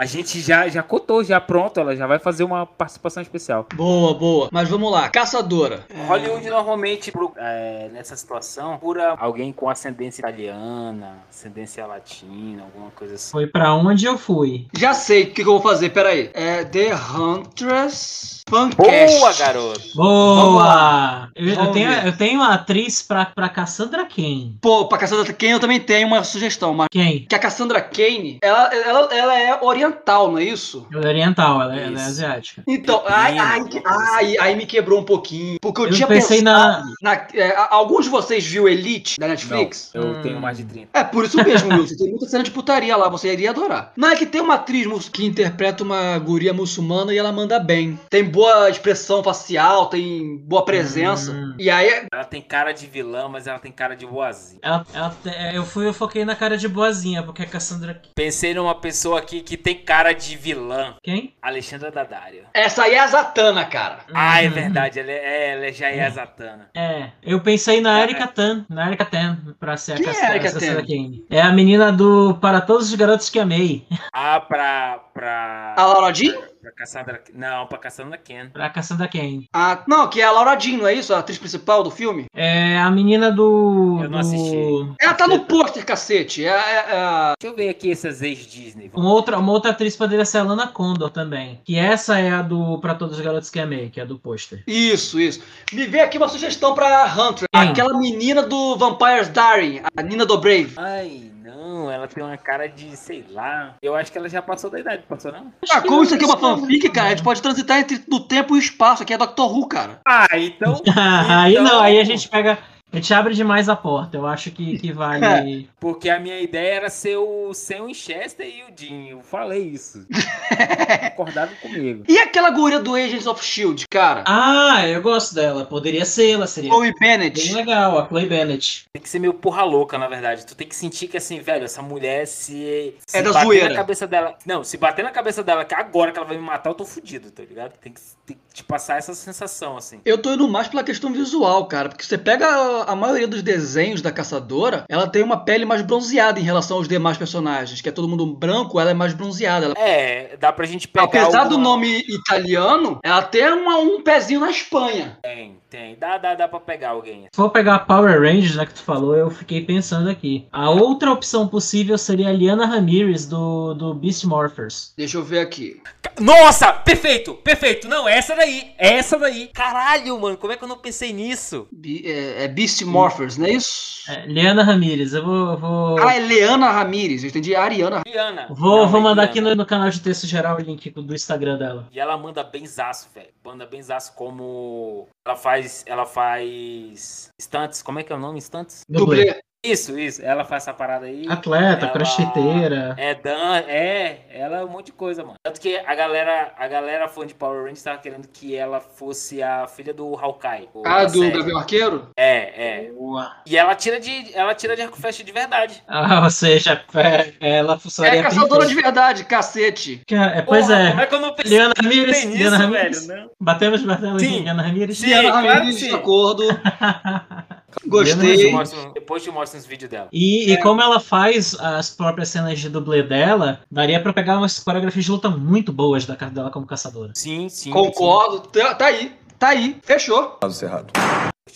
Speaker 1: A gente já, já cotou, já pronto, ela já vai fazer uma participação especial.
Speaker 2: Boa, boa. Mas vamos lá, caçadora.
Speaker 1: Hollywood normalmente, pro- é, nessa situação, procura alguém com ascendência italiana, ascendência latina, alguma coisa assim.
Speaker 3: Foi pra onde eu fui.
Speaker 2: Já sei o que, que eu vou fazer, peraí. É The Huntress Fancast.
Speaker 1: Boa, garoto!
Speaker 3: Boa! Eu, eu tenho, eu tenho uma atriz pra, pra Cassandra Kane.
Speaker 2: Pô, pra Cassandra Kane eu também tenho uma sugestão, mas
Speaker 3: Quem?
Speaker 2: que a Cassandra Kane, ela, ela, ela é oriental, não é isso?
Speaker 3: Ela é oriental, ela, é- ela é asiática.
Speaker 2: Então, ai, ai, que- ai, aí me quebrou um pouquinho. Porque eu,
Speaker 3: Eu
Speaker 2: tinha
Speaker 3: pensei
Speaker 2: pensado na. é, a- alguns de vocês viu Elite da Netflix?
Speaker 1: Eu
Speaker 3: Hum.
Speaker 1: tenho mais de 30.
Speaker 2: É por isso mesmo, Wilson. Tem muita cena de putaria lá, você iria adorar. Não é que tem uma atriz que interpreta uma guria muçulmana e ela manda bem. Tem boa expressão facial, tem boa presença.
Speaker 3: Hum.
Speaker 2: E aí,
Speaker 1: Ela tem cara de vilã, mas ela tem cara de boazinha.
Speaker 3: Ela, ela- é, eu fui, eu foquei na cara de boazinha, porque a Cassandra.
Speaker 1: Pensei numa pessoa aqui que tem cara de vilã.
Speaker 3: Quem?
Speaker 1: Alexandra Daddario.
Speaker 2: essa aí é a Zatanna, cara.
Speaker 1: Ah, é
Speaker 3: Uhum.
Speaker 1: verdade, ela, é, ela já é a Zatanna.
Speaker 3: É, eu pensei na Erika Tan, na Erika Tan, pra ser
Speaker 2: Quem
Speaker 3: a
Speaker 2: é Erika
Speaker 3: a Cassandra
Speaker 2: Tan?
Speaker 3: Kane. É a menina do Para Todos os Garotos que Amei.
Speaker 1: Ah, pra. pra.
Speaker 2: A Laura Jean?
Speaker 1: Pra Cassandra. Não, pra Cassandra Ken.
Speaker 3: Pra Cassandra Kane.
Speaker 2: Ah, não, que é a Laura Jean, não é isso? A atriz principal do filme?
Speaker 3: É a menina do.
Speaker 1: Eu não
Speaker 3: do-
Speaker 1: assisti.
Speaker 2: Ela tá no pôster, cacete. É, é- é
Speaker 1: Deixa eu ver aqui essas ex-Disney.
Speaker 3: Uma outra, uma outra atriz poderia ser a Lana Condor também. Que essa é a do Pra Todos os Garotos que Amei, que é a do pôster.
Speaker 2: Isso, isso. Me vê aqui uma sugestão pra Hunter.
Speaker 3: Quem?
Speaker 2: Aquela menina do Vampires Diary, a Nina Dobrev.
Speaker 1: Ai, não, ela tem uma cara de, sei lá. Eu acho que ela já passou da idade, passou não?
Speaker 2: Ah, como isso aqui é uma fanfic, cara, a gente pode transitar entre no tempo e o espaço. Aqui é Doctor Who, cara.
Speaker 1: Ah, então.
Speaker 3: aí
Speaker 1: Então-
Speaker 3: não, aí a gente pega. A gente abre demais a porta. Eu acho que, que vale.
Speaker 1: Porque a minha ideia era ser o Sam Winchester e o Jim. Eu falei isso. Concordado comigo.
Speaker 2: E aquela guria do Agents of Shield, cara?
Speaker 3: ah, eu gosto dela. Poderia ser, ela seria
Speaker 2: Chloe
Speaker 3: bem
Speaker 2: Bennett.
Speaker 3: legal, a Chloe Bennett.
Speaker 1: Tem que ser meio porra louca, na verdade. Tu tem que sentir que assim, velho, essa mulher se. se
Speaker 2: É da
Speaker 1: bater
Speaker 2: zoeira.
Speaker 1: na cabeça dela. Não, se bater na cabeça dela que agora que ela vai me matar, eu tô fudido, tá ligado? Tem que, tem que te passar essa sensação, assim.
Speaker 2: Eu tô indo mais pela questão visual, cara, porque você pega a, maioria dos desenhos da caçadora, ela tem uma pele mais bronzeada em relação aos demais personagens, que é todo mundo branco, ela é mais bronzeada. Ela-
Speaker 1: É, dá pra gente pegar.
Speaker 2: Apesar do
Speaker 1: alguma-
Speaker 2: nome italiano, ela tem uma- um pezinho na Espanha.
Speaker 1: Tem, tem. Dá, dá, dá pra pegar alguém.
Speaker 3: Se for pegar a Power Rangers, já que tu falou, eu fiquei pensando aqui. A outra opção possível seria a Liana Ramirez do, do Beast Morphers.
Speaker 2: Deixa eu ver aqui.
Speaker 1: Nossa! Perfeito! Perfeito! Não, é essa daí! É essa daí! Caralho, mano, como é que eu não pensei nisso?
Speaker 2: Bi- é, é Beast Morphers, não é isso?
Speaker 3: É, Liana Ramirez, eu vou. vou...
Speaker 2: Ah, é Leana Ramirez, eu entendi Ariana.
Speaker 1: Diana.
Speaker 3: Vou,
Speaker 1: Não,
Speaker 3: vou
Speaker 1: é
Speaker 3: mandar aqui no, no canal de texto geral o link do Instagram dela.
Speaker 1: E ela manda benzaço, velho. Manda benzaço como. Ela faz. Ela faz. Stunts. Como é que é o nome? Stunts?
Speaker 3: Dublê.
Speaker 1: Isso, isso. Ela faz essa parada aí.
Speaker 3: Atleta,
Speaker 1: Ela-
Speaker 3: crossfiteira.
Speaker 1: É, Dan, é, ela é um monte de coisa, mano. Tanto que a galera, a galera fã de Power Rangers tava querendo que ela fosse a filha do Hawkeye.
Speaker 2: Ah,
Speaker 1: da
Speaker 2: do
Speaker 1: série.
Speaker 2: Gavião Arqueiro?
Speaker 1: É, é.
Speaker 3: Boa.
Speaker 1: E ela tira de, ela tira de arco flecha de verdade.
Speaker 3: Ah, ou seja, é, ela funcionaria
Speaker 2: É caçadora de verdade, cacete.
Speaker 3: É, pois
Speaker 1: Porra,
Speaker 3: é.
Speaker 1: Como é que eu não pensei
Speaker 3: Liana Ramirez,
Speaker 1: nisso,
Speaker 3: Liana Ramirez.
Speaker 1: velho? Não.
Speaker 3: Batemos martelo
Speaker 1: Sim.
Speaker 3: em Liana Ramirez.
Speaker 1: Sim.
Speaker 2: Liana
Speaker 1: claro
Speaker 2: Ramirez,
Speaker 1: que sim.
Speaker 2: de acordo.
Speaker 1: Depois
Speaker 2: Gostei.
Speaker 1: depois te mostro uns vídeos dela.
Speaker 3: E, e como ela faz as próprias cenas de dublê dela, daria pra pegar umas coreografias de luta muito boas da cara dela como caçadora.
Speaker 1: Sim, sim.
Speaker 2: Concordo. Tá, tá aí. Tá aí. Fechou.
Speaker 4: Lado cerrado.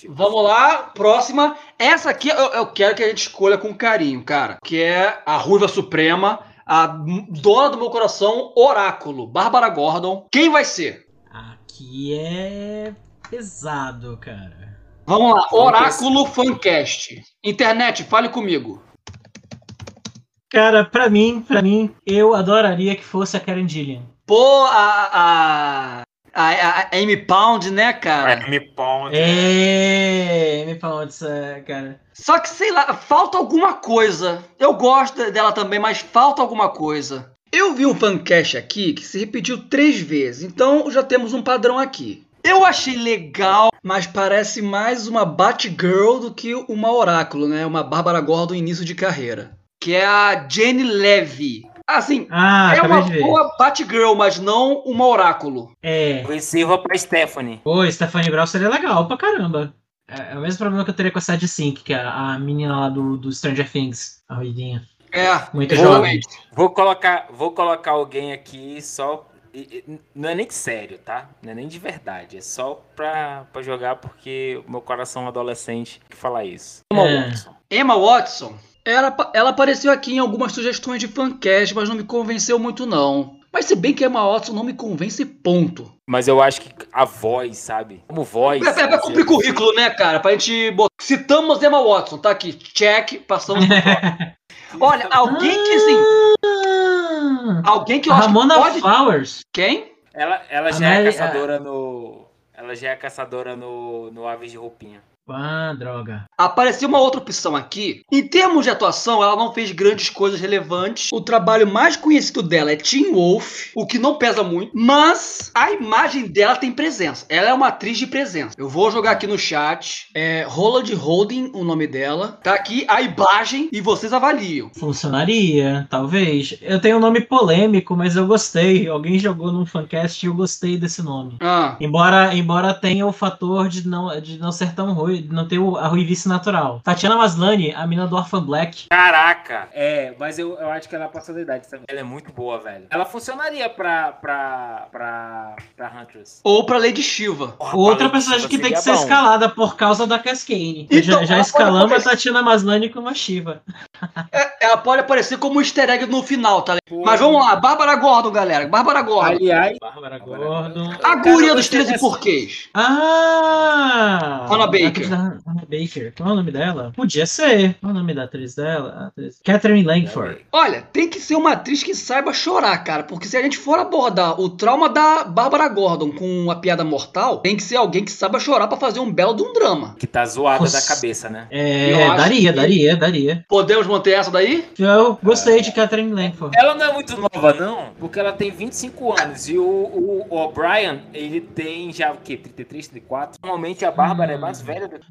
Speaker 2: Vamos lá, próxima. Essa aqui eu, eu quero que a gente escolha com carinho, cara. Que é a Ruiva Suprema, a dona do meu coração, Oráculo, Bárbara Gordon. Quem vai ser?
Speaker 3: Aqui é pesado, cara.
Speaker 2: Vamos lá, Oráculo Fancast. Internet, fale comigo.
Speaker 3: Cara, pra mim, pra mim, eu adoraria que fosse a Karen Gillian.
Speaker 2: Pô, a, a, a, a Amy Pound, né, cara?
Speaker 1: É, me ponte.
Speaker 3: É, me fala disso, cara.
Speaker 2: Só que, sei lá, falta alguma coisa. Eu gosto dela também, mas falta alguma coisa. Eu vi um fancast aqui que se repetiu três vezes, então já temos um padrão aqui. Eu achei legal, mas parece mais uma Batgirl do que uma Oráculo, né? Uma Bárbara Gordon início de carreira. Que é a Jenny Levy. Assim,
Speaker 3: Ah,
Speaker 2: é uma boa Batgirl, mas não uma Oráculo.
Speaker 3: É.
Speaker 1: Sirva pra Stephanie.
Speaker 3: Pô, Stephanie Brown seria legal pra caramba. É, é o mesmo problema que eu teria com a Sad Sync, que é a, menina lá do, do Stranger Things, a ruidinha.
Speaker 2: É,
Speaker 3: Muito
Speaker 2: exatamente.
Speaker 1: Vou colocar, vou colocar alguém aqui só. Não é nem sério, tá? Não é nem de verdade. É só pra, pra jogar porque o meu coração adolescente que fala isso. Emma
Speaker 3: É.
Speaker 1: Watson.
Speaker 2: Emma Watson, ela, ela apareceu aqui em algumas sugestões de fancast, mas não me convenceu muito não. Mas se bem que Emma Watson não me convence, ponto.
Speaker 1: Mas eu acho que a voz, sabe? Como voz.
Speaker 2: É, é pra cumprir currículo, né, cara? Pra gente botar. Citamos Emma Watson, tá aqui. Check, passamos pro. Olha, alguém que assim. Alguém que eu
Speaker 3: a
Speaker 2: acho que
Speaker 3: Ramona
Speaker 2: pode.
Speaker 3: Flowers.
Speaker 2: Quem?
Speaker 1: Ela, ela
Speaker 3: A
Speaker 1: já é
Speaker 3: Mary-
Speaker 1: caçadora no. Ela já é caçadora no, no Aves de Roupinha.
Speaker 3: Ah, droga.
Speaker 2: Apareceu uma outra opção aqui. Em termos de atuação, ela não fez grandes coisas relevantes. O trabalho mais conhecido dela é Teen Wolf, o que não pesa muito, mas a imagem dela tem presença. Ela é uma atriz de presença. Eu vou jogar aqui no chat. É Roland Holding, o nome dela. Tá aqui a imagem e vocês avaliam.
Speaker 3: Funcionaria, talvez. Eu tenho um nome polêmico, mas eu gostei. Alguém jogou num fancast e eu gostei desse nome.
Speaker 2: Ah,
Speaker 3: Embora, embora tenha o fator de não, de não ser tão ruim, não ter o- a ruivice natural. Tatiana Maslany, a mina do Orphan Black.
Speaker 1: Caraca! É, mas eu, eu acho que ela passou da idade também. Ela é muito boa, velho. Ela funcionaria pra. pra. pra. pra Huntress.
Speaker 2: ou pra Lady Shiva.
Speaker 1: Porra,
Speaker 3: Outra personagem que tem que ser
Speaker 1: bom.
Speaker 3: escalada por causa da Cascane.
Speaker 2: Então,
Speaker 3: já já escalamos
Speaker 2: pode
Speaker 3: a
Speaker 2: aparecer-
Speaker 3: Tatiana Maslany com uma Shiva.
Speaker 2: É, ela pode aparecer como easter egg no final, tá?
Speaker 1: Pô.
Speaker 2: Mas vamos lá, Bárbara Gordon, galera. Bárbara Gordon.
Speaker 1: Aliás.
Speaker 3: Bárbara Gordon.
Speaker 2: A guria dos 13 porquês.
Speaker 3: Ah!
Speaker 2: Hannah Baker.
Speaker 3: a atriz da Hannah Baker. Qual é o nome dela? Podia ser. Qual é o nome da atriz dela? Atriz- Catherine Langford.
Speaker 2: Olha, tem que ser uma atriz que saiba chorar, cara. Porque se a gente for abordar o trauma da Bárbara Gordon com a piada mortal, tem que ser alguém que saiba chorar pra fazer um belo de um drama.
Speaker 1: Que tá zoada
Speaker 3: Nossa.
Speaker 1: da cabeça, né?
Speaker 3: É, daria,
Speaker 2: que-
Speaker 3: daria, daria.
Speaker 2: Podemos manter essa daí?
Speaker 3: Eu gostei de Catherine Langford.
Speaker 1: Ela não é muito nova, não, porque ela tem 25 anos. E o, o, O'Brien, ele tem já o quê? 33, 34? Normalmente a Bárbara é mais velha do que.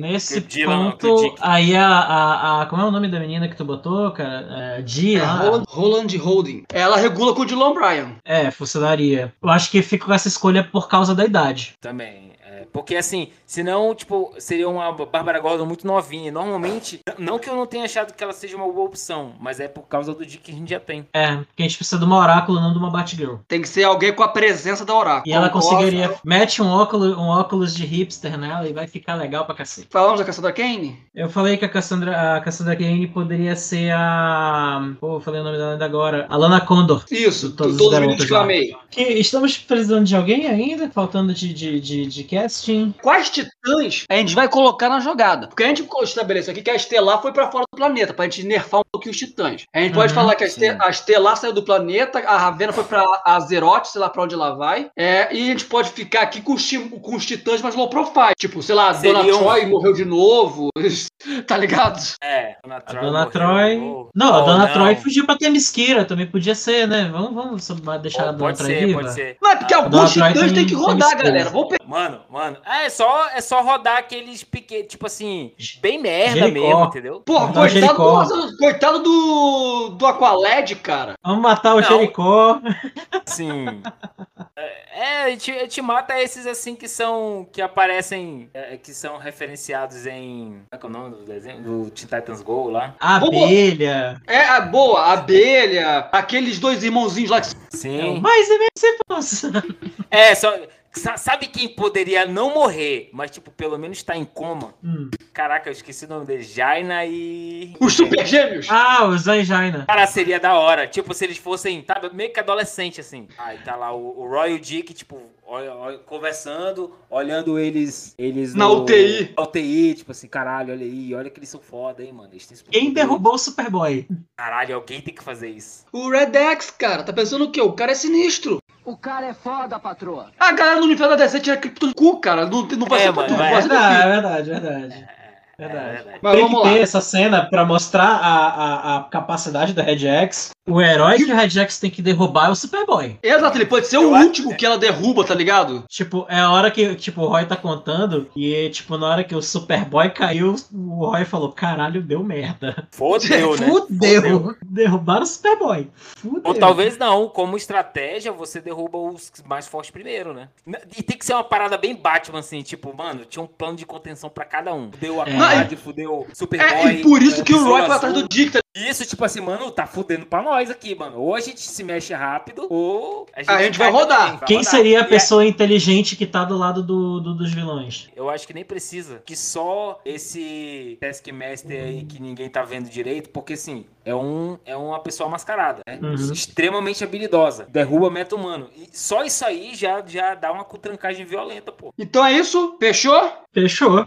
Speaker 3: Nesse
Speaker 1: que o Dylan-
Speaker 3: ponto, aí a, a, a- Como é o nome da menina que tu botou, cara? É, Dia.
Speaker 2: É, Roland, Roland Holding. Ela regula com o Dylan Bryan.
Speaker 3: É, funcionaria. Eu acho que fico com essa escolha por causa da idade.
Speaker 1: Também. é, porque assim, senão, tipo, seria uma Bárbara Gordon muito novinha. E Normalmente, não que eu não tenha achado que ela seja uma boa opção, mas é por causa do Dick que a gente já tem.
Speaker 3: É, porque a gente precisa de uma oráculo, não de uma Batgirl.
Speaker 2: Tem que ser alguém com a presença da Oráculo.
Speaker 3: E ela
Speaker 2: Concordo.
Speaker 3: conseguiria. Mete um óculos, um óculos de hipster nela e vai ficar legal pra cacete.
Speaker 2: Falamos da Caçadora Kane?
Speaker 3: Eu falei que a Cassandra, a Cassandra Kane poderia ser a. Pô, eu falei o nome dela ainda agora. A Lana Condor.
Speaker 2: Isso, todos
Speaker 3: as
Speaker 2: os que eu amei.
Speaker 3: Que estamos precisando de alguém ainda? Faltando de, de, de, de casting.
Speaker 2: Quais titãs a gente vai colocar na jogada? Porque a gente estabeleceu aqui que a Estelar foi pra fora do planeta, pra gente nerfar um pouquinho os titãs. A gente pode
Speaker 3: Uhum,
Speaker 2: falar que a, a Estelar saiu do planeta, a Ravena foi pra Azeroth, sei lá pra onde ela vai. É, e a gente pode ficar aqui com os, com os titãs mais low profile. Tipo, sei lá, a Dona
Speaker 1: Seria um-
Speaker 2: Troy morreu de novo. tá ligado?
Speaker 1: É, Dona
Speaker 3: A
Speaker 1: Troy.
Speaker 3: Dona
Speaker 1: morreu.
Speaker 3: Troy. Não, a Dona
Speaker 1: não.
Speaker 3: Troy fugiu pra Temisquira, também podia ser, né? Vamos, vamos só deixar
Speaker 1: Oh,
Speaker 3: a Dona
Speaker 1: pode
Speaker 3: Troy
Speaker 1: ser,
Speaker 3: viva.
Speaker 1: pode ser.
Speaker 2: Não, é porque
Speaker 1: Ah,
Speaker 3: Dona
Speaker 2: alguns titãs
Speaker 3: tem-
Speaker 2: tem que rodar, galera. Vamos
Speaker 1: Mano, mano, é só, é só rodar aqueles piquetes, tipo assim, bem merda
Speaker 3: Jericó.
Speaker 1: mesmo, entendeu?
Speaker 3: O
Speaker 2: coitado,
Speaker 3: Jericó.
Speaker 2: do, coitado do, do Aqualed, cara.
Speaker 3: Vamos matar o
Speaker 1: Não.
Speaker 3: Jericó.
Speaker 1: Sim. É, a gente, a gente mata esses assim que são. que aparecem. é, que são referenciados em. Como é que é o nome do desenho? Do Teen Titans Go lá?
Speaker 3: Abelha.
Speaker 2: É, a boa, a abelha, aqueles dois irmãozinhos lá que
Speaker 1: Sim.
Speaker 3: Mas é você
Speaker 1: É, só. Sa- Sabe quem poderia não morrer, mas, tipo, pelo menos tá em coma?
Speaker 3: hum.
Speaker 1: Caraca, eu esqueci o nome dele. Jaina e.
Speaker 2: Os super gêmeos?
Speaker 3: Ah, o Zanjaina.
Speaker 1: Cara, seria da hora. Tipo, se eles fossem, sabe, meio que adolescente, assim. Aí tá lá o, o Roy e o Dick, tipo, olha- olha- conversando, olhando eles. eles
Speaker 2: Na
Speaker 1: no-
Speaker 2: UTI.
Speaker 1: Na UTI, tipo assim, caralho, olha aí, olha que eles são foda, hein, mano. Eles têm
Speaker 3: Quem derrubou o Superboy?
Speaker 1: Caralho, alguém tem que fazer isso.
Speaker 2: O Redex, cara, tá pensando o quê? O cara é sinistro.
Speaker 5: O cara é foda, patroa.
Speaker 2: A galera no universo da DC tira cripto do cu, cara. Não, não vai
Speaker 1: É,
Speaker 2: ser pra tu,
Speaker 1: é
Speaker 2: vai ser pra
Speaker 3: verdade, é verdade, é verdade.
Speaker 1: É,
Speaker 3: Verdade.
Speaker 1: verdade.
Speaker 2: Mas
Speaker 3: Tem
Speaker 2: vamos
Speaker 3: que
Speaker 2: lá.
Speaker 3: ter essa cena pra mostrar a, a, a capacidade da Red X. O herói que o Red X tem que derrubar é o Superboy.
Speaker 2: Exato, ele pode ser
Speaker 1: Eu
Speaker 2: o
Speaker 1: acho-
Speaker 2: último que ela derruba, tá ligado?
Speaker 3: Tipo, é a hora que tipo, o Roy tá contando e, tipo, na hora que o Superboy caiu, o Roy falou, caralho, deu merda.
Speaker 1: Fodeu, né?
Speaker 3: Fudeu. Derrubaram o Superboy. Fudeu.
Speaker 1: Ou talvez não, como estratégia, você derruba os mais fortes primeiro, né? E tem que ser uma parada bem Batman, assim, tipo, mano, tinha um plano de contenção pra cada um. Fudeu a
Speaker 3: É.
Speaker 1: Aquad, fudeu Superboy.
Speaker 2: É, e por isso
Speaker 1: é,
Speaker 2: que o Roy foi atrás do Dick, tá
Speaker 1: Isso, tipo assim, mano, tá fudendo pra nós aqui, mano. Ou a gente se mexe rápido, ou a gente,
Speaker 2: A gente vai
Speaker 1: cai
Speaker 2: rodar.
Speaker 1: também, vai
Speaker 3: Quem
Speaker 1: rodar.
Speaker 3: seria a
Speaker 1: E é-
Speaker 3: pessoa inteligente que tá do lado do, do- dos vilões?
Speaker 1: Eu acho que nem precisa. Que só esse Taskmaster aí que ninguém tá vendo direito, porque assim, é, um, é uma pessoa mascarada, né?
Speaker 3: Uhum.
Speaker 1: Extremamente habilidosa. Derruba meta humano. E só isso aí já, já dá uma cutrancagem violenta, pô.
Speaker 2: Então é isso? Fechou?
Speaker 3: Fechou.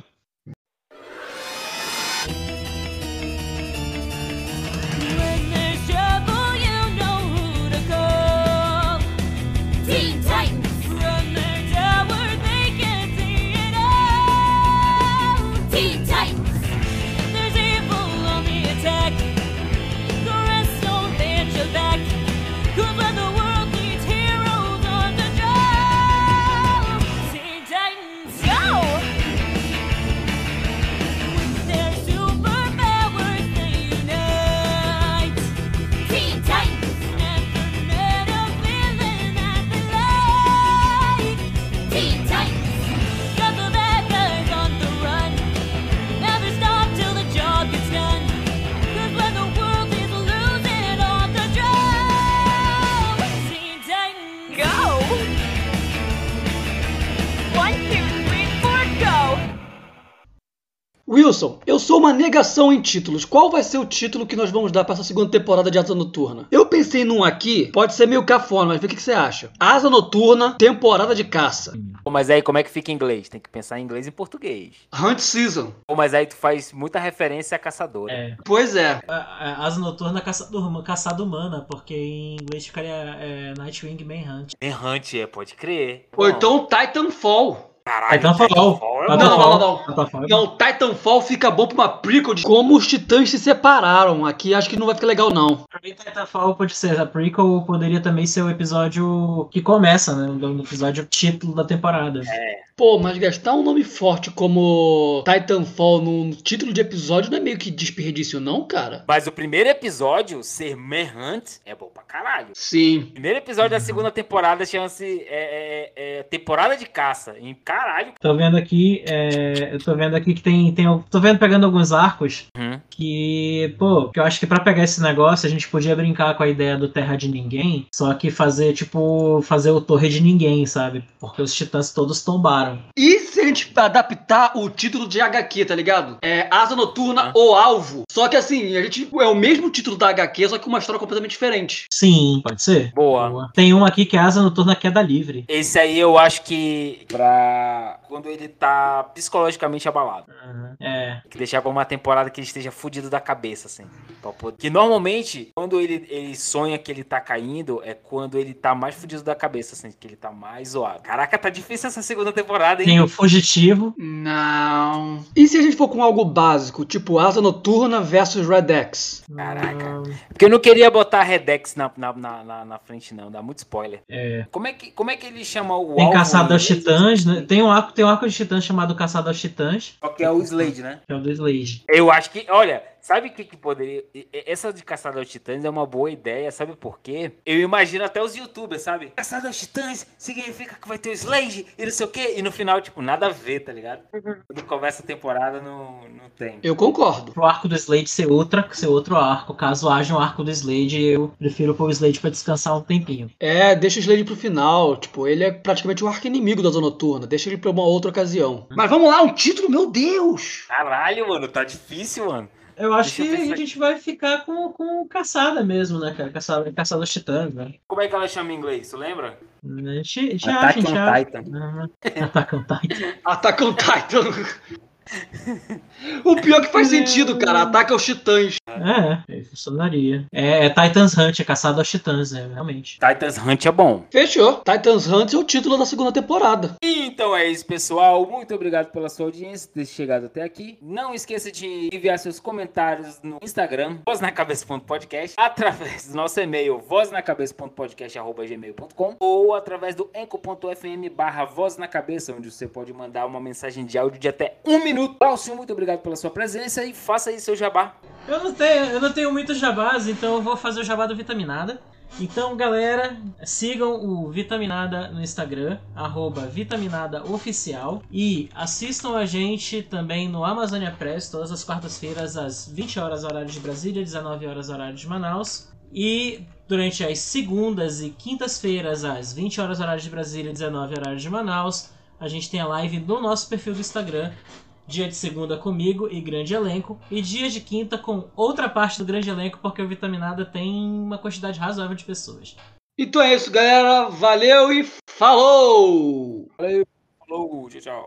Speaker 2: Uma negação em títulos. Qual vai ser o título que nós vamos dar para essa segunda temporada de Asa Noturna? Eu pensei num aqui, pode ser meio cafona, mas vê o que que você acha. Asa Noturna, temporada de caça.
Speaker 1: Pô, Mas aí como é que fica em inglês? Tem que pensar em inglês e português.
Speaker 2: Hunt Season.
Speaker 1: Pô, Mas aí tu faz muita referência a caçadora.
Speaker 3: É.
Speaker 2: Pois é.
Speaker 3: A- a- Asa noturna caçador, caçada humana, porque em inglês ficaria é, Nightwing Manhunt.
Speaker 1: Hunt, é, pode crer.
Speaker 2: Ou
Speaker 1: Bom,
Speaker 2: então Titanfall.
Speaker 1: Caralho,
Speaker 3: Titanfall.
Speaker 1: Titanfall é
Speaker 2: Não, não, não, não.
Speaker 3: Titanfall.
Speaker 2: Não, Titanfall fica bom pra uma prequel de como os titãs se separaram. Aqui acho que não vai ficar legal, não.
Speaker 3: Pra mim, Titanfall pode ser a prequel, poderia também ser o episódio que começa, né? O episódio título da temporada.
Speaker 2: Pô, mas gastar um nome forte como Titanfall no título de episódio não é meio que desperdício, não, cara?
Speaker 1: Mas o primeiro episódio, ser Manhunt, é bom pra caralho.
Speaker 2: Sim.
Speaker 1: Primeiro episódio da segunda temporada chama-se é, é, é, Temporada de Caça. Em caralho.
Speaker 3: Tô vendo aqui, é, eu tô vendo aqui que tem, tem. Tô vendo pegando alguns arcos
Speaker 1: Uhum.
Speaker 3: que, pô, que eu acho que pra pegar esse negócio a gente podia brincar com a ideia do Terra de Ninguém, só que fazer, tipo, fazer o Torre de Ninguém, sabe? Porque os titãs todos tombaram.
Speaker 2: E se a gente adaptar o título de HQ, tá ligado? É Asa Noturna
Speaker 1: Ah.
Speaker 2: ou Alvo. Só que assim, a gente é o mesmo título da HQ, só que uma história completamente diferente.
Speaker 3: Sim, pode ser?
Speaker 1: Boa.
Speaker 3: Tem um aqui que é Asa Noturna Queda Livre.
Speaker 1: Esse aí eu acho que pra quando ele tá psicologicamente abalado.
Speaker 3: É.
Speaker 1: Tem que deixar pra uma temporada que ele esteja fudido da cabeça, assim. Pra poder- Que normalmente, quando ele, ele sonha que ele tá caindo, é quando ele tá mais fudido da cabeça, assim, que ele tá mais zoado. Caraca, tá difícil essa segunda temporada, hein?
Speaker 3: Tem o Fugitivo.
Speaker 2: Não. E se a gente for com algo básico, tipo Asa Noturna versus Red X?
Speaker 1: Caraca. Porque eu não queria botar Redex na, na, na, na- na frente, não. Dá muito spoiler.
Speaker 3: É.
Speaker 1: Como é que, como é que ele chama o
Speaker 3: Tem
Speaker 1: alvo
Speaker 3: Caçado
Speaker 1: em
Speaker 3: aos
Speaker 1: inglês?
Speaker 3: Titãs, né? Tem um arco, tem um arco de titãs chamado Caçado aos Titãs,
Speaker 1: Só que é o Slade, né?
Speaker 3: que é o do Slade.
Speaker 1: Eu acho que, olha, sabe o que, que poderia. Essa de Caçada aos Titãs é uma boa ideia, sabe por quê? Eu imagino até os youtubers, sabe? Caçada aos Titãs significa que vai ter o Slade e não sei o quê. E no final, tipo, nada a ver, tá ligado? Quando começa a temporada, não, não tem.
Speaker 2: Eu concordo.
Speaker 3: Pro arco do Slade ser, outra, ser outro arco. Caso haja um arco do Slade, eu prefiro pôr o Slade pra descansar um tempinho.
Speaker 2: É, deixa o Slade pro final. Tipo, ele é praticamente o arco inimigo da Asa Noturna. Deixa ele pra uma outra ocasião. Mas vamos lá, um título, meu Deus!
Speaker 1: Caralho, mano, tá difícil, mano.
Speaker 3: Eu acho
Speaker 1: Deixa eu
Speaker 3: que
Speaker 1: pensar
Speaker 3: a gente vai ficar com, com caçada mesmo, né, cara? Caçada, caçada aos Titãs, né?
Speaker 1: Como é que ela chama em inglês, tu lembra?
Speaker 3: A gente, a gente acha, a
Speaker 1: Attack
Speaker 3: gente
Speaker 1: on
Speaker 3: acha.
Speaker 1: Titan.
Speaker 3: Uhum. Attack on Titan.
Speaker 2: Attack on Titan. O pior que faz sentido, cara. Ataca aos titãs.
Speaker 3: É, é, funcionaria. É, é Titans Hunt, é caçado aos Titãs, é, realmente.
Speaker 1: Titans Hunt é bom.
Speaker 2: Fechou. Titans Hunt é o título da segunda temporada.
Speaker 1: Então é isso, pessoal. Muito obrigado pela sua audiência, ter chegado até aqui. Não esqueça de enviar seus comentários no Instagram, voznacabeça.podcast, através do nosso e-mail, voznacabeça.podcast.gmail.com ou através do enco.fm barra voz na cabeça, onde você pode mandar uma mensagem de áudio de até um minuto. Balcio, muito obrigado pela sua presença e faça aí seu jabá.
Speaker 3: Eu não tenho, eu não tenho muitos jabás, então eu vou fazer o jabá do Vitaminada. Então, galera, sigam o Vitaminada no Instagram, vitaminadaoficial. E assistam a gente também no Amazônia Press, todas as quartas-feiras, às 20 horas horário de Brasília, 19 horas horário de Manaus. E durante as segundas e quintas-feiras, às 20 horas horário de Brasília, 19 horário de Manaus, a gente tem a live no nosso perfil do Instagram. Dia de segunda comigo e grande elenco. E dia de quinta com outra parte do grande elenco, porque o Vitaminada tem uma quantidade razoável de pessoas.
Speaker 2: Então é isso, galera. Valeu e falou!
Speaker 1: Falou, tchau, tchau.